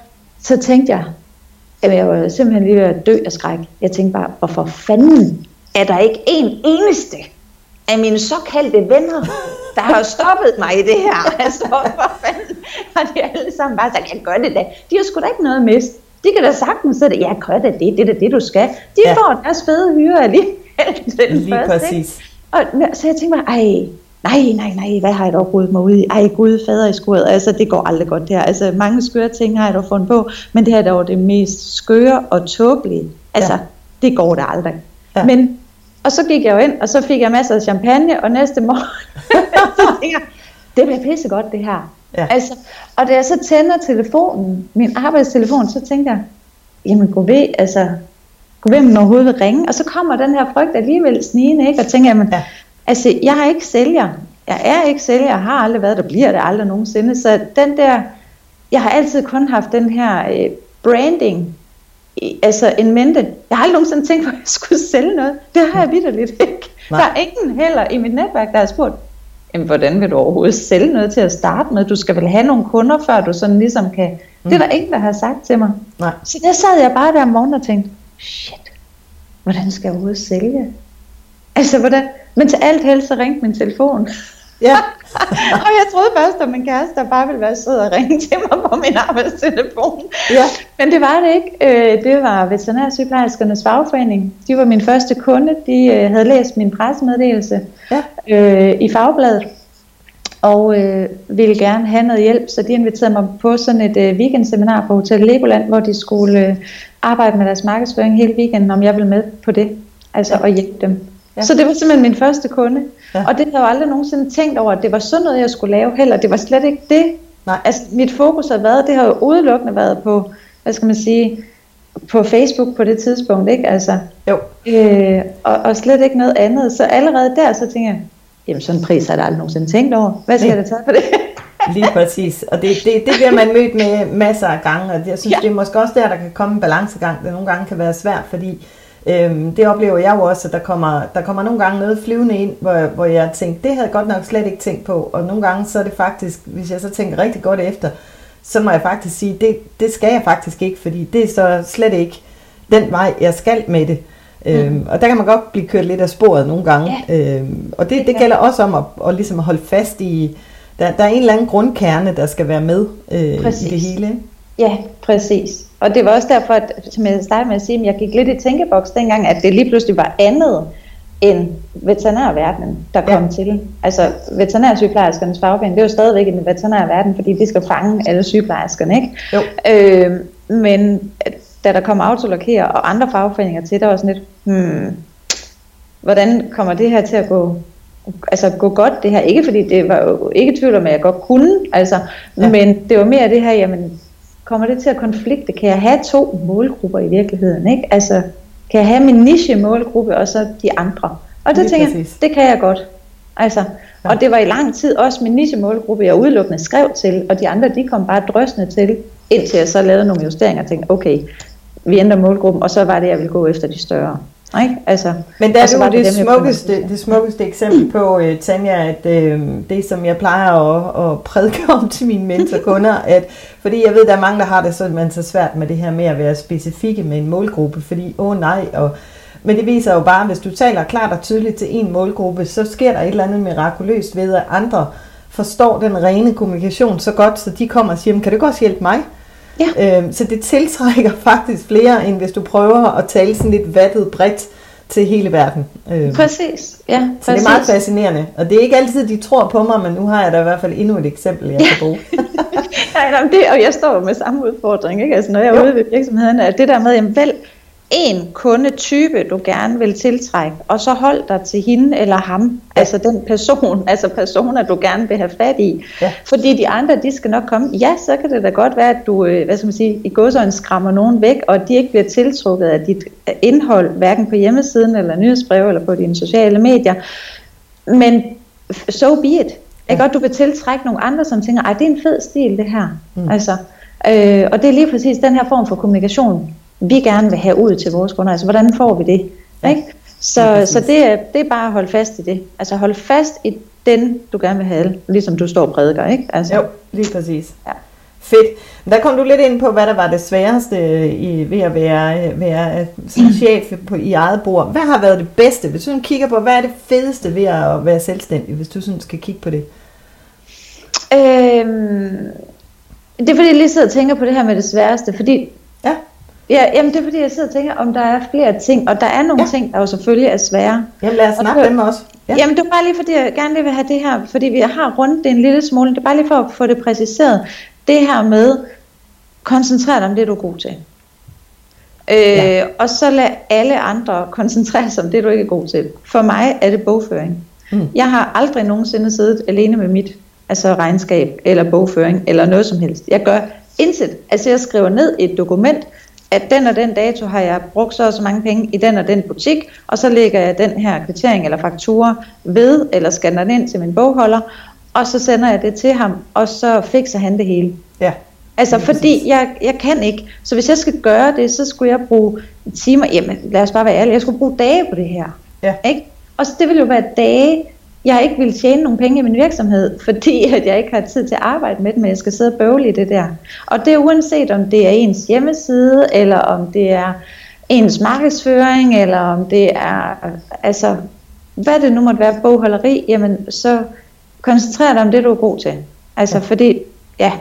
Så tænkte jeg, at jeg var simpelthen lige ved at dø af skræk. Jeg tænkte bare, hvorfor fanden er der ikke en eneste af mine såkaldte venner, der har stoppet mig i det her. Altså, hvorfor fanden har de alle sammen bare sagt, jeg gør det da. De har sgu da ikke noget mist. De kan da sagtens sige, ja, gør det, det, det er det, du skal. De ja. får deres fede hyre alligevel den Lige først, præcis. Ikke? Og, så jeg tænkte mig, ej, nej, nej, nej, hvad har jeg dog rodet mig ud i? Ej, gud, fader i skuret, altså det går aldrig godt der. Altså mange skøre ting har jeg dog fundet på, men det her er dog det mest skøre og tåbelige. Altså, ja. det går der aldrig. Ja. Men, og så gik jeg jo ind, og så fik jeg masser af champagne, og næste morgen, så tænkte jeg, det bliver pissegodt det her. Ja. Altså, og da jeg så tænder telefonen, min arbejdstelefon, så tænkte jeg, jamen gå ved, altså, ved, om overhovedet vil ringe. Og så kommer den her frygt alligevel snigende, ikke? og tænker, jamen, ja. altså, jeg er ikke sælger. Jeg er ikke sælger, jeg har aldrig været, der bliver det aldrig nogensinde. Så den der, jeg har altid kun haft den her øh, branding, altså en mente. Jeg har aldrig nogensinde tænkt på, at jeg skulle sælge noget. Det har jeg vidderligt ikke. Nej. Der er ingen heller i mit netværk, der har spurgt, jamen, hvordan vil du overhovedet sælge noget til at starte med? Du skal vel have nogle kunder, før du sådan ligesom kan... Mm. Det er der ingen, der har sagt til mig. Nej. Så der sad jeg bare der om morgenen og tænkte, shit, hvordan skal jeg overhovedet sælge? Altså, hvordan? Men til alt held, så ringte min telefon. Ja. og jeg troede først, at min kæreste der bare ville være sød og ringe til mig på min arbejdstelefon. Ja. Men det var det ikke. Øh, det var Veterinærsygeplejerskernes fagforening. De var min første kunde. De øh, havde læst min pressemeddelelse ja. øh, i fagbladet og øh, ville gerne have noget hjælp, så de inviterede mig på sådan et øh, weekendseminar på Hotel Legoland, hvor de skulle øh, arbejde med deres markedsføring hele weekenden, om jeg ville med på det, altså ja. at hjælpe dem. Ja. Så det var simpelthen min første kunde, ja. og det havde jeg aldrig nogensinde tænkt over, at det var sådan noget, jeg skulle lave heller. Det var slet ikke det. Nej. Altså mit fokus har været, det har jo udelukkende været på, hvad skal man sige, på Facebook på det tidspunkt, ikke? Altså, jo. Øh, og, og slet ikke noget andet. Så allerede der, så tænker jeg, Jamen sådan en pris har jeg aldrig nogensinde tænkt over. Hvad skal jeg da tage for det? Lige præcis. Og det, det, det bliver man mødt med masser af gange, og jeg synes, ja. det er måske også der, der kan komme en balancegang, det nogle gange kan være svært, fordi øhm, det oplever jeg jo også, at der kommer, der kommer nogle gange noget flyvende ind, hvor, hvor jeg tænker, det havde jeg godt nok slet ikke tænkt på, og nogle gange så er det faktisk, hvis jeg så tænker rigtig godt efter, så må jeg faktisk sige, det, det skal jeg faktisk ikke, fordi det er så slet ikke den vej, jeg skal med det. Øhm, mm. Og der kan man godt blive kørt lidt af sporet nogle gange. Ja. Øhm, og det, det gælder også om at, at, ligesom at holde fast i, der, der er en eller anden grundkerne, der skal være med øh, i det hele. Ja, præcis. Og det var også derfor, at, som jeg startede med at sige, at jeg gik lidt i tænkeboks dengang, at det lige pludselig var andet end veterinærverdenen, der kom ja. til. Altså veterinærsygeplejerskernes fagben, det er jo stadigvæk i den veterinære verden, fordi de skal fange alle sygeplejerskerne, ikke? Jo. Øh, men da der kom autolokerer og andre fagforeninger til, der var sådan lidt, hmm, hvordan kommer det her til at gå, altså gå godt det her? Ikke fordi det var jo ikke tvivl om, at jeg godt kunne, altså, ja. men det var mere det her, jamen, kommer det til at konflikte? Kan jeg have to målgrupper i virkeligheden? Ikke? Altså, kan jeg have min niche målgruppe og så de andre? Og det tænker jeg, det kan jeg godt. Altså, ja. Og det var i lang tid også min niche målgruppe, jeg udelukkende skrev til, og de andre, de kom bare drøsende til, indtil jeg så lavede nogle justeringer og tænkte, okay, vi ændrer målgruppen, og så var det, jeg ville gå efter de større. Ikke? Altså, Men der er jo det, det, smukkeste, det smukkeste eksempel på, uh, Tanja, at uh, det som jeg plejer at, at prædike om til mine mentorkunder, at, fordi jeg ved, der er mange, der har det så, man så svært med det her med at være specifikke med en målgruppe, fordi åh oh, nej, og, men det viser jo bare, at hvis du taler klart og tydeligt til en målgruppe, så sker der et eller andet mirakuløst ved, at andre forstår den rene kommunikation så godt, så de kommer og siger, kan du godt hjælpe mig? Ja. Øhm, så det tiltrækker faktisk flere, end hvis du prøver at tale sådan lidt vattet bredt til hele verden. Øhm, præcis, ja. Præcis. Så det er meget fascinerende. Og det er ikke altid, de tror på mig, men nu har jeg da i hvert fald endnu et eksempel, jeg kan bruge. nej, nej, det, og jeg står med samme udfordring, ikke? Altså, når jeg er jo. ude ved virksomheden, at det der med, jamen, vel, en kundetype, du gerne vil tiltrække, og så hold dig til hende eller ham, ja. altså den person, altså personer, du gerne vil have fat i. Ja. Fordi de andre, de skal nok komme. Ja, så kan det da godt være, at du, øh, hvad skal man sige, i godsøjne skræmmer nogen væk, og de ikke bliver tiltrukket af dit indhold, hverken på hjemmesiden eller nyhedsbrev eller på dine sociale medier. Men so be it. Ja. Ikke? Og du vil tiltrække nogle andre, som tænker, ej, det er en fed stil, det her. Mm. Altså, øh, og det er lige præcis den her form for kommunikation, vi gerne vil have ud til vores kunder. Altså, hvordan får vi det? Ja. Ikke? Så, ja, så det, er, det er bare at holde fast i det. Altså hold fast i den, du gerne vil have, ligesom du står og prædiker, ikke? Altså. Jo, lige præcis. Ja. Fedt. Der kom du lidt ind på, hvad der var det sværeste i, ved at være, være chef på, i eget bord. Hvad har været det bedste? Hvis du kigger på, hvad er det fedeste ved at være selvstændig, hvis du sådan skal kigge på det? Øhm, det er fordi, jeg lige sidder og tænker på det her med det sværeste, fordi ja. Ja, jamen det er fordi, jeg sidder og tænker, om der er flere ting, og der er nogle ja. ting, der jo selvfølgelig er svære. Jamen lad os snakke dem også. Ja. Jamen det er bare lige fordi, jeg gerne lige vil have det her, fordi vi har rundt det en lille smule, det er bare lige for at få det præciseret. Det her med, koncentrere dig om det, du er god til. Øh, ja. Og så lad alle andre koncentrere sig om det, du ikke er god til. For mig er det bogføring. Mm. Jeg har aldrig nogensinde siddet alene med mit altså regnskab, eller bogføring, eller noget som helst. Jeg gør intet. Altså jeg skriver ned et dokument, at den og den dato har jeg brugt så og så mange penge i den og den butik, og så lægger jeg den her kvittering eller faktura ved, eller scanner den ind til min bogholder, og så sender jeg det til ham, og så fikser han det hele. Ja. Altså fordi jeg, jeg kan ikke. Så hvis jeg skal gøre det, så skulle jeg bruge timer, jamen lad os bare være ærlige, jeg skulle bruge dage på det her. Ja. Ikke? Og så det ville jo være dage, jeg ikke vil tjene nogle penge i min virksomhed, fordi at jeg ikke har tid til at arbejde med det, men jeg skal sidde og bøvle i det der. Og det er uanset om det er ens hjemmeside, eller om det er ens markedsføring, eller om det er, altså, hvad det nu måtte være, bogholderi, jamen så koncentrer dig om det, du er god til. Altså, ja. fordi, ja.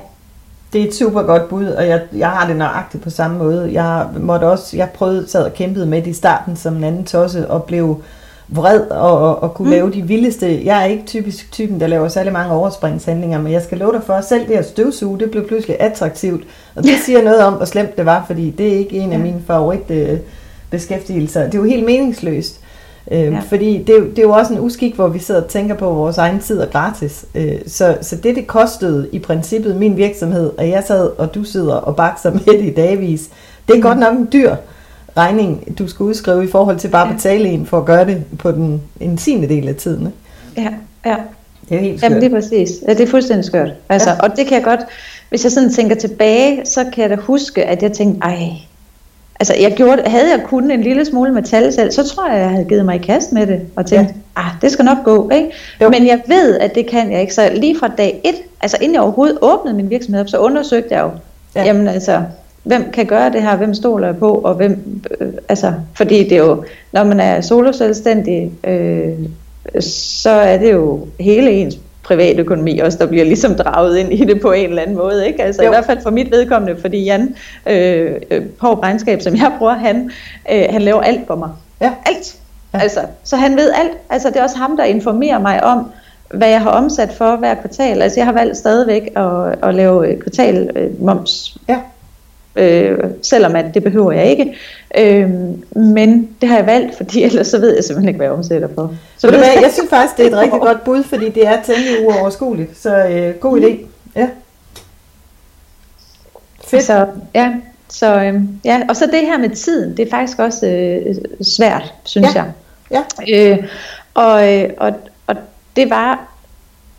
Det er et super godt bud, og jeg, jeg har det nøjagtigt på samme måde. Jeg måtte også, jeg prøvede, sad og kæmpede med det i starten som en anden tosse, og blev vred og, og, og kunne mm. lave de vildeste. Jeg er ikke typisk typen, der laver særlig mange overspringshandlinger, men jeg skal love dig for, at selv det at støvsuge, det blev pludselig attraktivt. Og det siger noget om, hvor slemt det var, fordi det er ikke en af mine favorit øh, beskæftigelser. Det er jo helt meningsløst. Øh, ja. Fordi det er, det er jo også en uskik, hvor vi sidder og tænker på, at vores egen tid er gratis. Øh, så, så det, det kostede i princippet min virksomhed, at jeg sad og du sidder og bakser med det i dagvis, det er mm. godt nok en dyr regning, du skal udskrive i forhold til bare at betale en for at gøre det på den en tiende del af tiden. Ja, ja. Det er helt skørt. Jamen det er præcis. Ja, det er fuldstændig skørt. Altså, ja. Og det kan jeg godt, hvis jeg sådan tænker tilbage, så kan jeg da huske, at jeg tænkte, ej, altså jeg gjorde, havde jeg kun en lille smule med tal selv, så tror jeg, jeg havde givet mig i kast med det, og tænkt, ja. ah, det skal nok gå, ikke? Jo. Men jeg ved, at det kan jeg ikke, så lige fra dag et, altså inden jeg overhovedet åbnede min virksomhed, så undersøgte jeg jo, ja. jamen altså, hvem kan gøre det her, hvem stoler jeg på, og hvem, øh, altså, fordi det er jo, når man er solo selvstændig, øh, så er det jo hele ens privatøkonomi også, der bliver ligesom draget ind i det på en eller anden måde. Ikke? Altså jo. i hvert fald for mit vedkommende, fordi Jan øh, øh på regnskab, som jeg bruger, han, øh, han laver alt for mig. Ja. Alt. Ja. Altså, så han ved alt. Altså, det er også ham, der informerer mig om, hvad jeg har omsat for hver kvartal. Altså, jeg har valgt stadigvæk at, at lave kvartal øh, moms. Ja. Øh, selvom at det behøver jeg ikke. Øh, men det har jeg valgt, fordi ellers så ved jeg simpelthen ikke, hvad jeg omsætter for. Så det, jeg, jeg synes faktisk, det er et rigtig godt bud, fordi det er temmelig uoverskueligt. Så øh, god idé. Ja. Fedt. Så, ja, så, øh, ja, og så det her med tiden, det er faktisk også øh, svært, synes ja. jeg. Ja. Øh, og, øh, og, og det var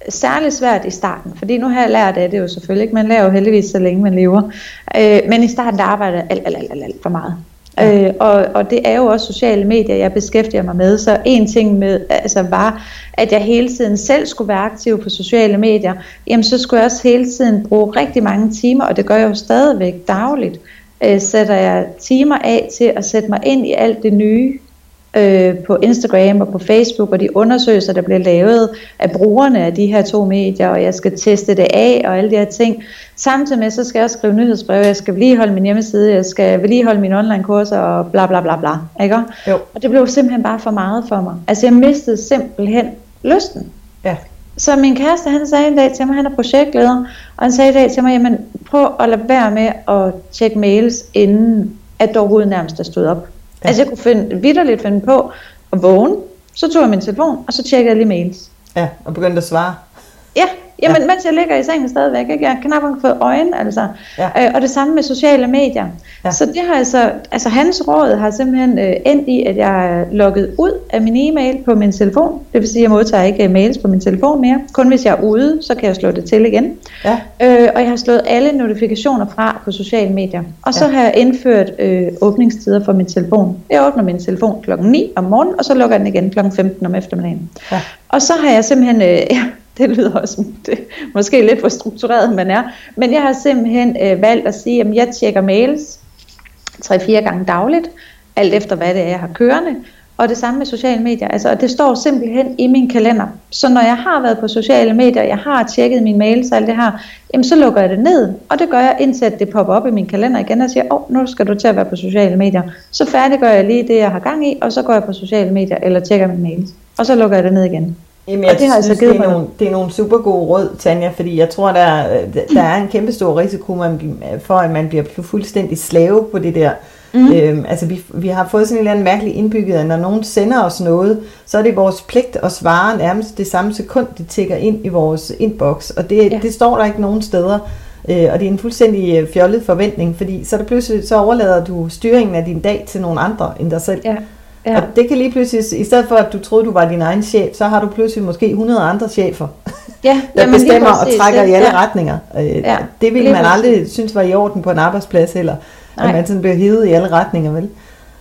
særligt svært i starten, fordi nu har jeg lært af det jo selvfølgelig ikke, man lærer jo heldigvis så længe man lever, øh, men i starten der arbejdede jeg alt, alt, alt, alt for meget. Ja. Øh, og, og det er jo også sociale medier, jeg beskæftiger mig med. Så en ting med, altså var, at jeg hele tiden selv skulle være aktiv på sociale medier. Jamen så skulle jeg også hele tiden bruge rigtig mange timer, og det gør jeg jo stadigvæk dagligt. Øh, sætter jeg timer af til at sætte mig ind i alt det nye, øh, på Instagram og på Facebook, og de undersøgelser, der bliver lavet af brugerne af de her to medier, og jeg skal teste det af og alle de her ting. Samtidig med, så skal jeg skrive nyhedsbreve, jeg skal vedligeholde min hjemmeside, jeg skal vedligeholde mine online kurser og bla bla bla bla. Ikke? Jo. Og det blev simpelthen bare for meget for mig. Altså jeg mistede simpelthen lysten. Ja. Så min kæreste, han sagde en dag til mig, han er projektleder, og han sagde en dag til mig, jamen prøv at lade være med at tjekke mails, inden at du overhovedet nærmest er stået op. Ja. Altså jeg kunne finde, vidderligt finde på at vågne, så tog jeg min telefon, og så tjekkede jeg lige mails. Ja, og begyndte at svare. Ja, jamen ja. mens jeg ligger i sengen stadigvæk, ikke? jeg har knap fået øjne, altså. Ja. Øh, og det samme med sociale medier. Ja. Så det har altså, altså hans råd har simpelthen øh, endt i, at jeg er logget ud af min e-mail på min telefon. Det vil sige, at jeg modtager ikke øh, mails på min telefon mere. Kun hvis jeg er ude, så kan jeg slå det til igen. Ja. Øh, og jeg har slået alle notifikationer fra på sociale medier. Og så ja. har jeg indført øh, åbningstider for min telefon. Jeg åbner min telefon klokken 9 om morgenen, og så lukker jeg den igen klokken 15 om eftermiddagen. Ja. Og så har jeg simpelthen... Øh, det lyder også det, måske lidt for struktureret, man er. Men jeg har simpelthen øh, valgt at sige, at jeg tjekker mails 3-4 gange dagligt, alt efter hvad det er, jeg har kørende. Og det samme med sociale medier. Altså, det står simpelthen i min kalender. Så når jeg har været på sociale medier, jeg har tjekket mine mails og alt det her, jamen så lukker jeg det ned. Og det gør jeg indtil at det popper op i min kalender igen og siger, åh, oh, nu skal du til at være på sociale medier. Så færdiggør jeg lige det, jeg har gang i, og så går jeg på sociale medier eller tjekker mine mails. Og så lukker jeg det ned igen. Jamen, jeg og det har altså givet det, er nogle, det er nogle super gode råd, Tanja, fordi jeg tror, der, der er en kæmpe stor risiko man, for, at man bliver fuldstændig slave på det der. Mm. Øhm, altså vi, vi har fået sådan en eller anden mærkelig indbygget, at når nogen sender os noget, så er det vores pligt at svare nærmest det samme sekund, det tækker ind i vores inbox. Og det, ja. det står der ikke nogen steder. Øh, og det er en fuldstændig øh, fjollet forventning, fordi så, er det pludselig, så overlader du styringen af din dag til nogle andre end dig selv. Ja. Ja. Og det kan lige pludselig, i stedet for at du troede, du var din egen chef, så har du pludselig måske 100 andre chefer, ja, der jamen, bestemmer og trækker i alle ja. retninger. Øh, ja, det ville man aldrig synes var i orden på en arbejdsplads heller, Nej. at man sådan bliver hivet i alle retninger, vel?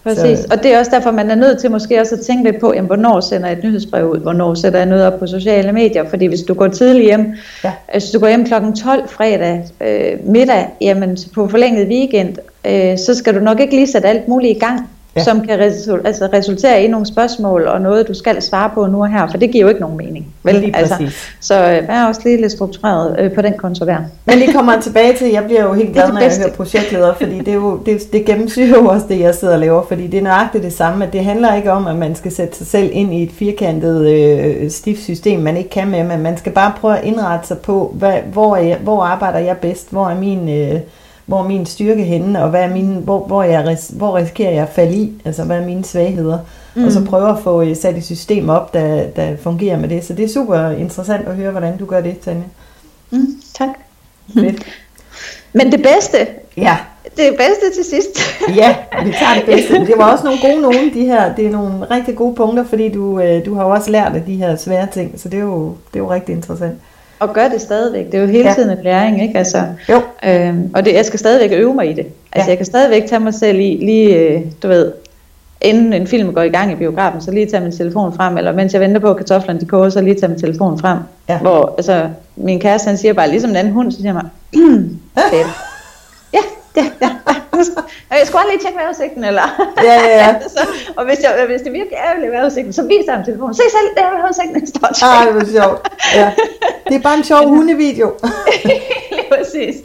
Præcis, så. og det er også derfor, man er nødt til måske også at tænke lidt på, jamen, hvornår sender jeg et nyhedsbrev ud, hvornår sætter jeg noget op på sociale medier, fordi hvis du går tidligt hjem, ja. hvis du går hjem klokken 12 fredag øh, middag, jamen på forlænget weekend, øh, så skal du nok ikke lige sætte alt muligt i gang, ja. som kan resul- altså resultere i nogle spørgsmål og noget, du skal svare på nu og her, for det giver jo ikke nogen mening. Vel? Lige altså, så øh, vær også lige lidt struktureret øh, på den konto der. Men lige kommer tilbage til, jeg bliver jo helt glad, når jeg hører projektleder, fordi det, er jo, det, det gennemsyrer jo også det, jeg sidder og laver, fordi det er nøjagtigt det samme, at det handler ikke om, at man skal sætte sig selv ind i et firkantet øh, stift system, man ikke kan med, men man skal bare prøve at indrette sig på, hvad, hvor, er jeg, hvor arbejder jeg bedst, hvor er min... Øh, hvor min styrke henne, og hvad er mine, hvor, hvor, jeg, hvor risikerer jeg at falde i, altså hvad er mine svagheder, mm. og så prøve at få øh, sat et system op, der, der fungerer med det. Så det er super interessant at høre, hvordan du gør det, Tanja. Mm, tak. Fedt. Men det bedste, ja. det bedste til sidst. ja, vi tager det bedste. Det var også nogle gode nogle, de her, det er nogle rigtig gode punkter, fordi du, øh, du har jo også lært af de her svære ting, så det er jo, det er jo rigtig interessant og gør det stadigvæk. Det er jo hele tiden en læring, ikke? Altså, jo. Øhm, og det, jeg skal stadigvæk øve mig i det. Altså, ja. jeg kan stadigvæk tage mig selv i, lige, øh, du ved, inden en film går i gang i biografen, så lige tage min telefon frem, eller mens jeg venter på, at kartoflerne de koger, så lige tage min telefon frem. Ja. Hvor, altså, min kæreste, han siger bare, ligesom en anden hund, så siger jeg mig, ja, ja, ja. Jeg skulle lige tjekke vejrudsigten, eller? Ja, ja, ja. så, og hvis, jeg, hvis det virkelig er ærgerligt vejrudsigten, så viser jeg ham telefonen. Se selv, det er vejrudsigten, der står Ej, hvor sjovt. Ja. Det er bare en sjov hundevideo. Lige præcis.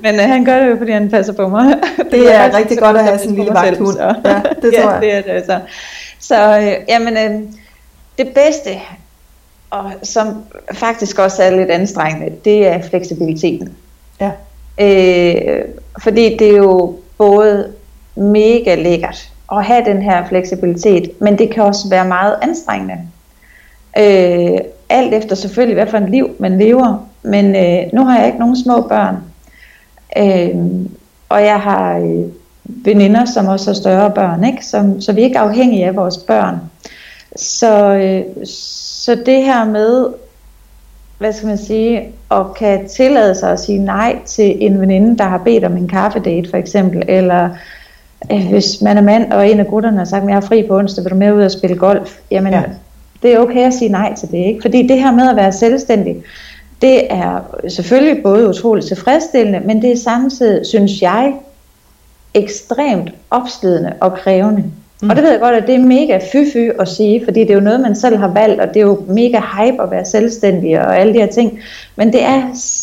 Men uh, han gør det jo, fordi han passer på mig. Det er rigtig godt at have sådan en lille vagthund. Ja, det tror jeg. Ja, det er det altså. Så øh, jamen, øh, det bedste, og som faktisk også er lidt anstrengende, det er fleksibiliteten. Ja. Øh, fordi det er jo både mega lækkert at have den her fleksibilitet, men det kan også være meget anstrengende. Øh, alt efter selvfølgelig, hvad for et liv man lever, men øh, nu har jeg ikke nogen små børn. Øh, og jeg har øh, veninder, som også har større børn, ikke? Som, så vi er ikke afhængige af vores børn. Så, øh, så det her med, hvad skal man sige, at kan tillade sig at sige nej til en veninde, der har bedt om en kaffedate for eksempel, eller øh, hvis man er mand, og en af gutterne har sagt, at jeg er fri på onsdag, vil du med ud og spille golf? Jamen, ja. det er okay at sige nej til det, ikke? Fordi det her med at være selvstændig, det er selvfølgelig både utroligt tilfredsstillende, men det er samtidig, synes jeg, ekstremt opslidende og krævende. Mm. Og det ved jeg godt, at det er mega fy-fy at sige, fordi det er jo noget, man selv har valgt, og det er jo mega hype at være selvstændig og alle de her ting. Men det er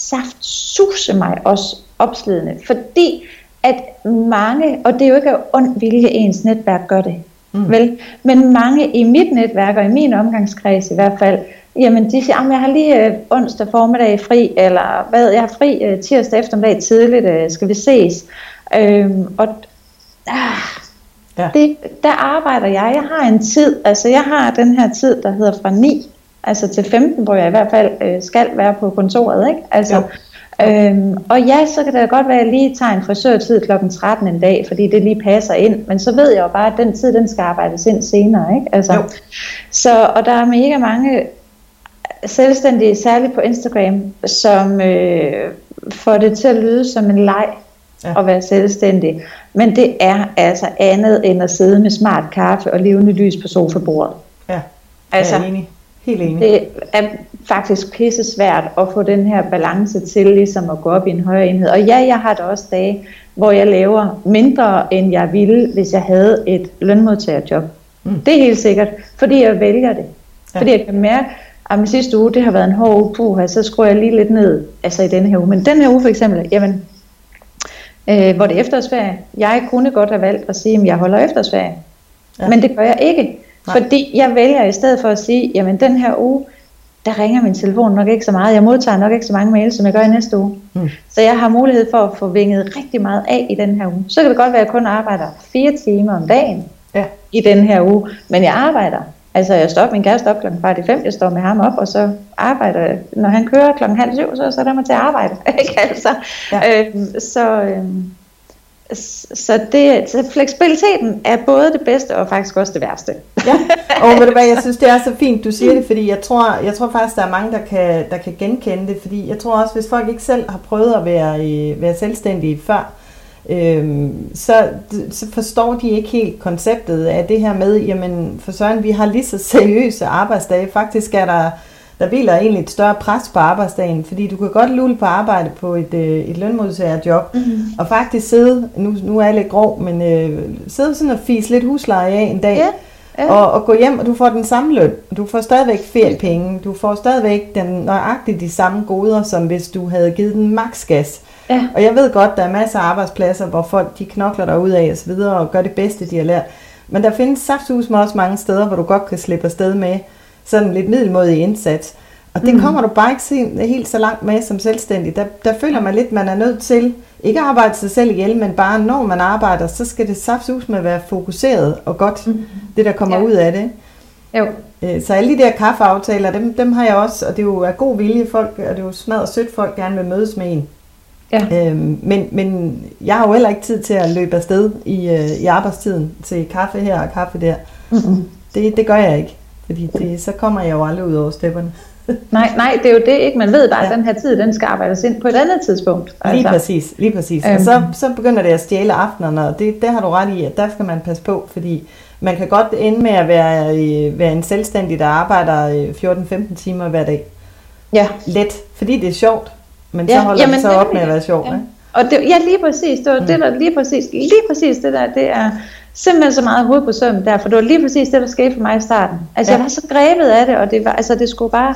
saft suse mig også opslidende, fordi at mange, og det er jo ikke af ond vilje, ens netværk gør det, mm. vel? Men mange i mit netværk, og i min omgangskreds i hvert fald, jamen de siger, at jeg har lige øh, onsdag formiddag fri, eller hvad, jeg har fri øh, tirsdag eftermiddag tidligt, øh, skal vi ses? Øhm, og ah, ja. det, der arbejder jeg. Jeg har en tid, altså jeg har den her tid, der hedder fra 9 altså til 15, hvor jeg i hvert fald øh, skal være på kontoret, ikke? Altså, Øhm, og ja, så kan det godt være, at jeg lige tager en frisørtid kl. 13 en dag, fordi det lige passer ind. Men så ved jeg jo bare, at den tid, den skal arbejdes ind senere. Ikke? Altså, så, og der er mega mange selvstændige, særligt på Instagram, som øh, får det til at lyde som en leg ja. at være selvstændig. Men det er altså andet end at sidde med smart kaffe og levende lys på sofabordet. Ja, altså, jeg er enig. Helt enig. Det er faktisk pisse svært at få den her balance til ligesom at gå op i en højere enhed. Og ja, jeg har da også dage, hvor jeg laver mindre, end jeg ville, hvis jeg havde et lønmodtagerjob. Mm. Det er helt sikkert, fordi jeg vælger det. Ja. Fordi jeg kan mærke, at sidste uge, det har været en hård uge, puha, så skruer jeg lige lidt ned, altså i denne her uge. Men den her uge for eksempel, jamen, øh, hvor det er efterårsferie, jeg kunne godt have valgt at sige, at jeg holder efterårsferie. Ja. Men det gør jeg ikke. Nej. Fordi jeg vælger i stedet for at sige, jamen den her uge, der ringer min telefon nok ikke så meget. Jeg modtager nok ikke så mange mails, som jeg gør i næste uge. Mm. Så jeg har mulighed for at få vinget rigtig meget af i den her uge. Så kan det godt være, at jeg kun arbejder fire timer om dagen ja. i den her uge. Men jeg arbejder. Altså jeg står min kæreste op klokken kvart i fem, jeg står med ham op, og så arbejder. Når han kører klokken halv syv, så sætter jeg mig til at arbejde. ikke altså? Ja. Øhm, så, øhm, så, det, så fleksibiliteten er både det bedste og faktisk også det værste. ja, og ved du hvad, jeg synes det er så fint, du siger det, fordi jeg tror, jeg tror faktisk, der er mange, der kan, der kan genkende det, fordi jeg tror også, hvis folk ikke selv har prøvet at være, være selvstændige før, øhm, så, så forstår de ikke helt konceptet af det her med, jamen for Søren, vi har lige så seriøse arbejdsdage, faktisk er der der hviler egentlig et større pres på arbejdsdagen, fordi du kan godt lulle på arbejde på et, øh, et lønmodtagerjob, mm-hmm. og faktisk sidde, nu, nu er jeg lidt grov, men øh, sidde sådan og fise lidt husleje af en dag, yeah. Ja. Og, og gå hjem, og du får den samme løn. Du får stadigvæk feriepenge. Du får stadigvæk den nøjagtigt de samme goder, som hvis du havde givet den maks gas. Ja. Og jeg ved godt, der er masser af arbejdspladser, hvor folk de knokler der ud af og så videre, og gør det bedste, de har lært. Men der findes saftsus med også mange steder, hvor du godt kan slippe afsted med sådan lidt middelmodig indsats. Og det mm. kommer du bare ikke helt så langt med som selvstændig. Der, der føler man lidt, man er nødt til ikke at arbejde sig selv ihjel, men bare når man arbejder, så skal det saftsus med at være fokuseret og godt, mm. det der kommer ja. ud af det. Jo. Øh, så alle de der kaffeaftaler, dem, dem har jeg også, og det er jo af god vilje folk, og det er jo smadret sødt folk gerne vil mødes med en. Ja. Øhm, men, men jeg har jo heller ikke tid til at løbe afsted i, øh, i arbejdstiden til kaffe her og kaffe der. Mm-hmm. Det, det gør jeg ikke. Fordi det, så kommer jeg jo aldrig ud over stepperne. nej, nej, det er jo det ikke. Man ved bare, ja. at den her tid, den skal arbejdes ind på et andet tidspunkt. Altså. Lige præcis, lige præcis. Øhm. Og så, så begynder det at stjæle aftenerne, og det, det har du ret i, at der skal man passe på, fordi man kan godt ende med at være, være en selvstændig, der arbejder 14-15 timer hver dag. Ja. Let, fordi det er sjovt, men ja, så holder jamen, det så op med at være sjovt. Ja. Og det, ja, lige præcis, det var mm. det der, lige præcis, lige præcis det der, det er simpelthen så meget hoved på søm der, for det var lige præcis det, der skete for mig i starten. Altså ja. jeg var så grebet af det, og det var, altså det skulle bare,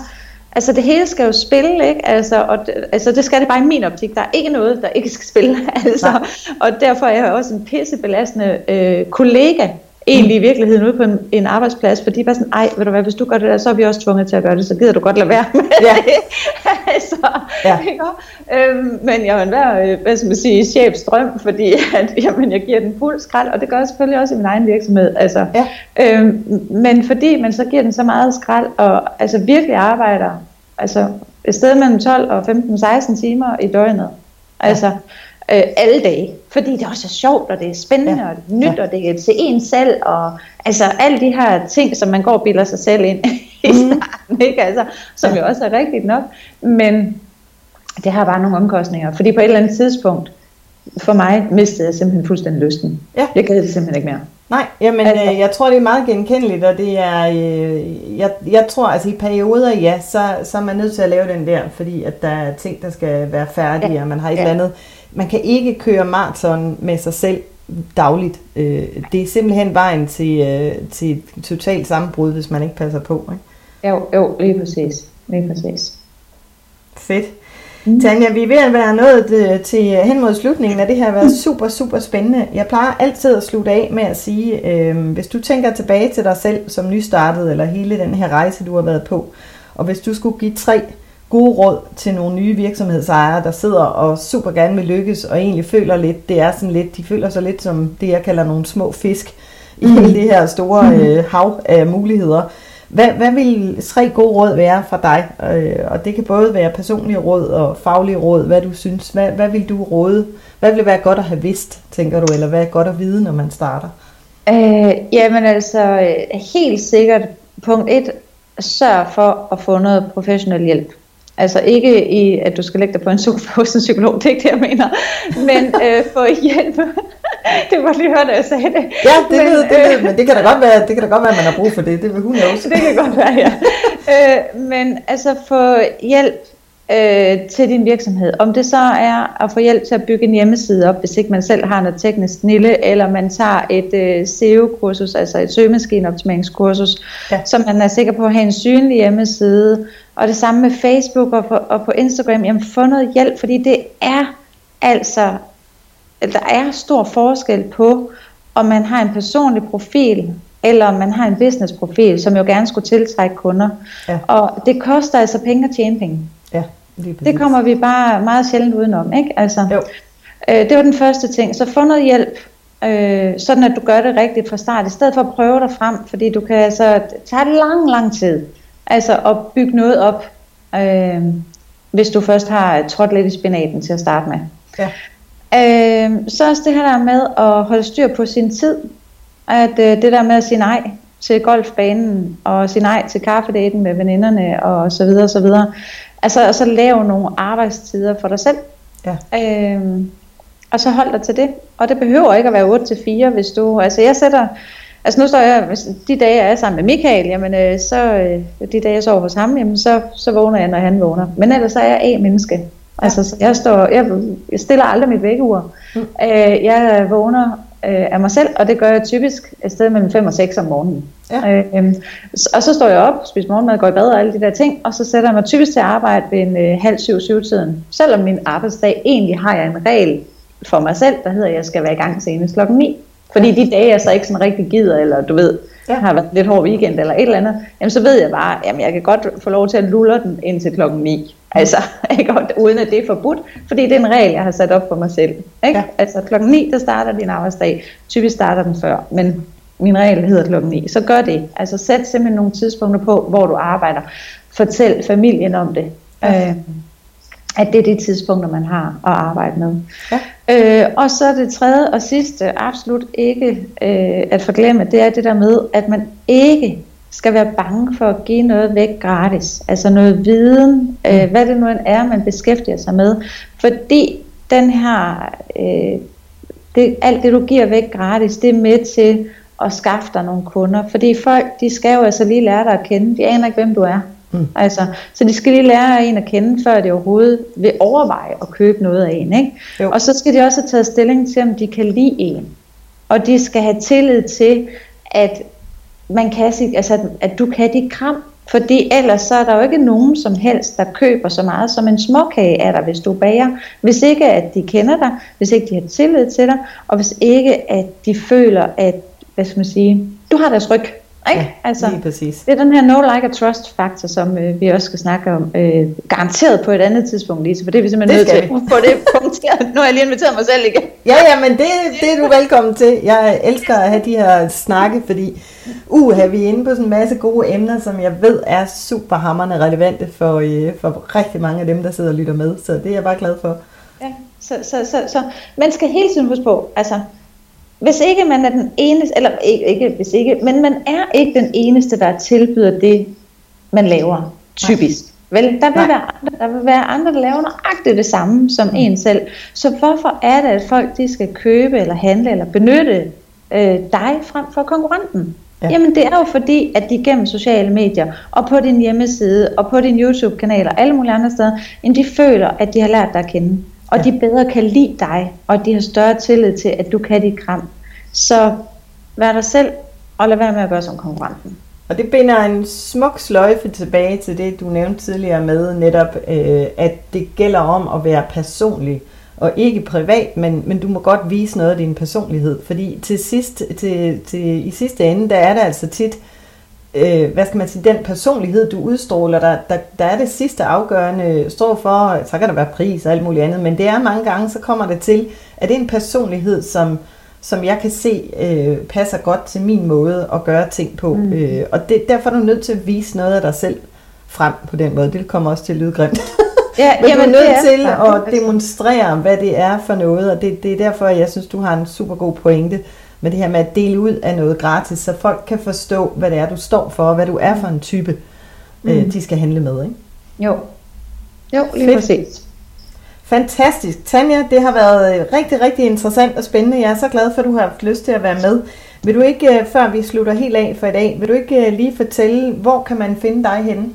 altså det hele skal jo spille, ikke? Altså, og det, altså det skal det bare i min optik. Der er ikke noget, der ikke skal spille. Altså, og derfor er jeg også en pissebelastende øh, kollega egentlig i virkeligheden ude på en, en arbejdsplads, fordi bare sådan, ej, ved du hvad, hvis du gør det der, så er vi også tvunget til at gøre det, så gider du godt lade være med ja. det. altså, ja. ikke? Øhm, men jeg vil være, øh, hvad skal man sige, chefstrøm, fordi at, jamen, jeg giver den fuld skrald, og det gør jeg selvfølgelig også i min egen virksomhed. Altså, ja. øhm, men fordi man så giver den så meget skrald, og altså virkelig arbejder, altså et sted mellem 12 og 15-16 timer i døgnet, altså, øh, alle dage. Fordi det også er sjovt, og det er spændende, ja. og det er nyt, ja. og det er til en selv, og altså alle de her ting, som man går og bilder sig selv ind i mm. starten, ikke? Altså, som ja. jo også er rigtigt nok. Men det har bare nogle omkostninger, fordi på et eller andet tidspunkt, for mig mistede jeg simpelthen fuldstændig lysten. Ja. Jeg gad det simpelthen ikke mere. Nej, jamen altså. øh, jeg tror det er meget genkendeligt, og det er, øh, jeg, jeg tror altså i perioder, ja, så, så er man nødt til at lave den der, fordi at der er ting, der skal være færdige, ja. og man har et ja. eller andet man kan ikke køre maraton med sig selv dagligt. Øh, det er simpelthen vejen til, øh, til totalt sammenbrud, hvis man ikke passer på. Ikke? Jo, jo, lige præcis. Lige præcis. Fedt. Mm. Tanja, vi er ved at være nået øh, til hen mod slutningen af det her har været super, super spændende. Jeg plejer altid at slutte af med at sige, øh, hvis du tænker tilbage til dig selv som nystartet, eller hele den her rejse, du har været på, og hvis du skulle give tre gode råd til nogle nye virksomhedsejere, der sidder og super gerne vil lykkes, og egentlig føler lidt, det er sådan lidt, de føler sig lidt som det, jeg kalder nogle små fisk i mm. det her store mm. øh, hav af muligheder. Hvad, hvad vil tre gode råd være fra dig? Øh, og det kan både være personlige råd og faglige råd, hvad du synes. Hvad, hvad vil du råde? Hvad vil være godt at have vidst, tænker du, eller hvad er godt at vide, når man starter? Øh, jamen altså, helt sikkert, punkt et, sørg for at få noget professionel hjælp. Altså ikke i, at du skal lægge dig på en sofa hos en psykolog, det er ikke det, jeg mener. Men øh, få hjælp. det var lige høre, da jeg sagde det. Ja, det, men, ved, det ved, øh, men det kan da godt være, det kan da godt være, at man har brug for det. Det vil hun også. det kan godt være, ja. øh, men altså få hjælp øh, til din virksomhed. Om det så er at få hjælp til at bygge en hjemmeside op, hvis ikke man selv har noget teknisk snille, eller man tager et øh, SEO-kursus, altså et søgemaskineoptimeringskursus, ja. så man er sikker på at have en synlig hjemmeside, og det samme med Facebook og på, og på Instagram, jamen få noget hjælp, fordi det er altså, der er stor forskel på, om man har en personlig profil, eller om man har en business profil, som jo gerne skulle tiltrække kunder. Ja. Og det koster altså penge at tjene penge. Ja, det kommer vi bare meget sjældent udenom, ikke? Altså, jo. Øh, det var den første ting. Så få noget hjælp, øh, sådan at du gør det rigtigt fra start, i stedet for at prøve dig frem, fordi du kan altså tage lang, lang tid. Altså at bygge noget op, øh, hvis du først har trådt lidt i spinaten til at starte med. Ja. Øh, så også det her der med at holde styr på sin tid. At øh, det der med at sige nej til golfbanen, og sige nej til kaffedaten med veninderne, og så videre, og så videre. Altså, og så lave nogle arbejdstider for dig selv. Ja. Øh, og så hold dig til det. Og det behøver ikke at være 8 til 4, hvis du... Altså jeg sætter Altså nu står jeg, de dage jeg er sammen med Michael, jamen øh, så, øh, de dage jeg sover hos ham, jamen så, så vågner jeg, når han vågner. Men ellers så er jeg A-menneske. Altså så jeg, står, jeg, jeg stiller aldrig mit vækkeur. Mm. Øh, jeg vågner øh, af mig selv, og det gør jeg typisk et sted mellem 5 og 6 om morgenen. Ja. Øh, øh, og så står jeg op, spiser morgenmad, går i bad og alle de der ting, og så sætter jeg mig typisk til at arbejde ved en øh, halv syv, syv tiden. Selvom min arbejdsdag egentlig har jeg en regel for mig selv, der hedder, at jeg skal være i gang senest klokken 9. Fordi de dage, jeg så ikke sådan rigtig gider, eller du ved, ja. har været lidt hård weekend eller et eller andet, jamen så ved jeg bare, jamen jeg kan godt få lov til at lulle den indtil klokken 9. Altså, ikke? uden at det er forbudt, fordi det er en regel, jeg har sat op for mig selv. Ikke? Ja. Altså klokken 9, der starter din arbejdsdag. Typisk starter den før, men min regel hedder klokken 9. Så gør det. Altså sæt simpelthen nogle tidspunkter på, hvor du arbejder. Fortæl familien om det. Ja. Øh, at det er de tidspunkter, man har at arbejde med. Ja. Øh, og så det tredje og sidste, absolut ikke øh, at forglemme, det er det der med, at man ikke skal være bange for at give noget væk gratis. Altså noget viden, øh, mm. hvad det nu er, man beskæftiger sig med. Fordi den her, øh, det, alt det du giver væk gratis, det er med til at skaffe dig nogle kunder. Fordi folk, de skal jo altså lige lære dig at kende. De aner ikke, hvem du er. Mm. Altså, så de skal lige lære en at kende, før det overhovedet vil overveje at købe noget af en. Ikke? Jo. Og så skal de også have taget stilling til, om de kan lide en. Og de skal have tillid til, at man kan altså, at du kan dit kram. Fordi ellers så er der jo ikke nogen som helst, der køber så meget som en småkage af dig, hvis du bager. Hvis ikke at de kender dig, hvis ikke de har tillid til dig, og hvis ikke at de føler, at hvad skal man sige, du har deres ryg. Ikke? Ja, altså, lige præcis. Det er den her no like og trust faktor, som øh, vi også skal snakke om, øh, garanteret på et andet tidspunkt, Lise, for det er vi simpelthen nødt til at få det punkteret. Nu har jeg lige inviteret mig selv igen. Ja, ja, men det, det er du velkommen til. Jeg elsker at have de her snakke, fordi uh, er vi inde på sådan en masse gode emner, som jeg ved er super hammerne relevante for, øh, for rigtig mange af dem, der sidder og lytter med. Så det er jeg bare glad for. Ja, så, så, så, så man skal hele tiden huske på, altså hvis ikke man er den eneste, eller ikke, ikke hvis ikke, men man er ikke den eneste, der tilbyder det, man laver, typisk. Nej. Vel, der vil, være andre, der vil være andre, der laver nøjagtigt det samme som mm. en selv. Så hvorfor er det, at folk de skal købe eller handle eller benytte øh, dig frem for konkurrenten? Ja. Jamen det er jo fordi, at de gennem sociale medier, og på din hjemmeside, og på din YouTube-kanal, og alle mulige andre steder, de føler, at de har lært dig at kende og de bedre kan lide dig, og de har større tillid til, at du kan dit kram. Så vær dig selv, og lad være med at gøre som konkurrenten. Og det binder en smuk sløjfe tilbage til det, du nævnte tidligere med netop, øh, at det gælder om at være personlig og ikke privat, men, men du må godt vise noget af din personlighed, fordi til sidst, til, til, i sidste ende, der er det altså tit, øh, øh, hvad skal man sige, den personlighed, du udstråler, der, der, der er det sidste afgørende, står for, så kan der være pris og alt muligt andet, men det er mange gange, så kommer det til, at det er en personlighed, som, som jeg kan se øh, passer godt til min måde at gøre ting på. Mm. Øh, og det, derfor er du nødt til at vise noget af dig selv frem på den måde. Det kommer også til at lyde grimt. Ja, Men jamen, du er nødt til at demonstrere, hvad det er for noget, og det, det er derfor, jeg synes, du har en super god pointe med det her med at dele ud af noget gratis, så folk kan forstå, hvad det er, du står for, og hvad du er for en type, øh, mm. øh, de skal handle med. Ikke? Jo, jo lige Fedt. præcis. Fantastisk. Tanja, det har været øh, rigtig, rigtig interessant og spændende. Jeg er så glad for, at du har haft lyst til at være med. Vil du ikke, øh, før vi slutter helt af for i dag, vil du ikke lige fortælle, hvor kan man finde dig henne?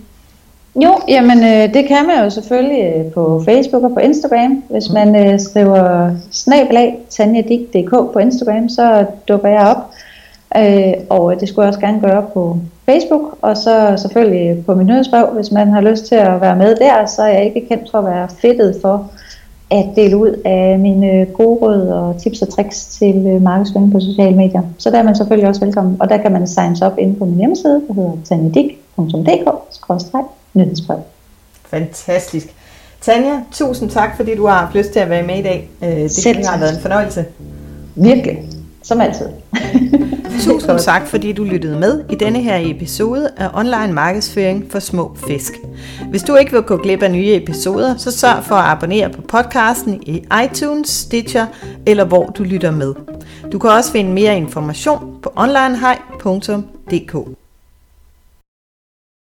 Jo, jamen øh, det kan man jo selvfølgelig øh, på Facebook og på Instagram. Hvis man øh, skriver snabelag tanjadik.dk på Instagram, så dukker jeg op. Øh, og det skulle jeg også gerne gøre på Facebook, og så selvfølgelig på min nyhedsbrev, hvis man har lyst til at være med der, så er jeg ikke kendt for at være fedtet for at dele ud af mine øh, gode råd og tips og tricks til øh, markedsføring på sociale medier. Så der er man selvfølgelig også velkommen, og der kan man signes op inde på min hjemmeside, der hedder tanjadik.dk nyhedsbrev. Fantastisk. Tanja, tusind tak, fordi du har haft lyst til at være med i dag. Øh, det Selv har været en fornøjelse. Virkelig, som altid. Tusind tak, fordi du lyttede med i denne her episode af Online Markedsføring for Små Fisk. Hvis du ikke vil gå glip af nye episoder, så sørg for at abonnere på podcasten i iTunes, Stitcher eller hvor du lytter med. Du kan også finde mere information på onlinehej.dk.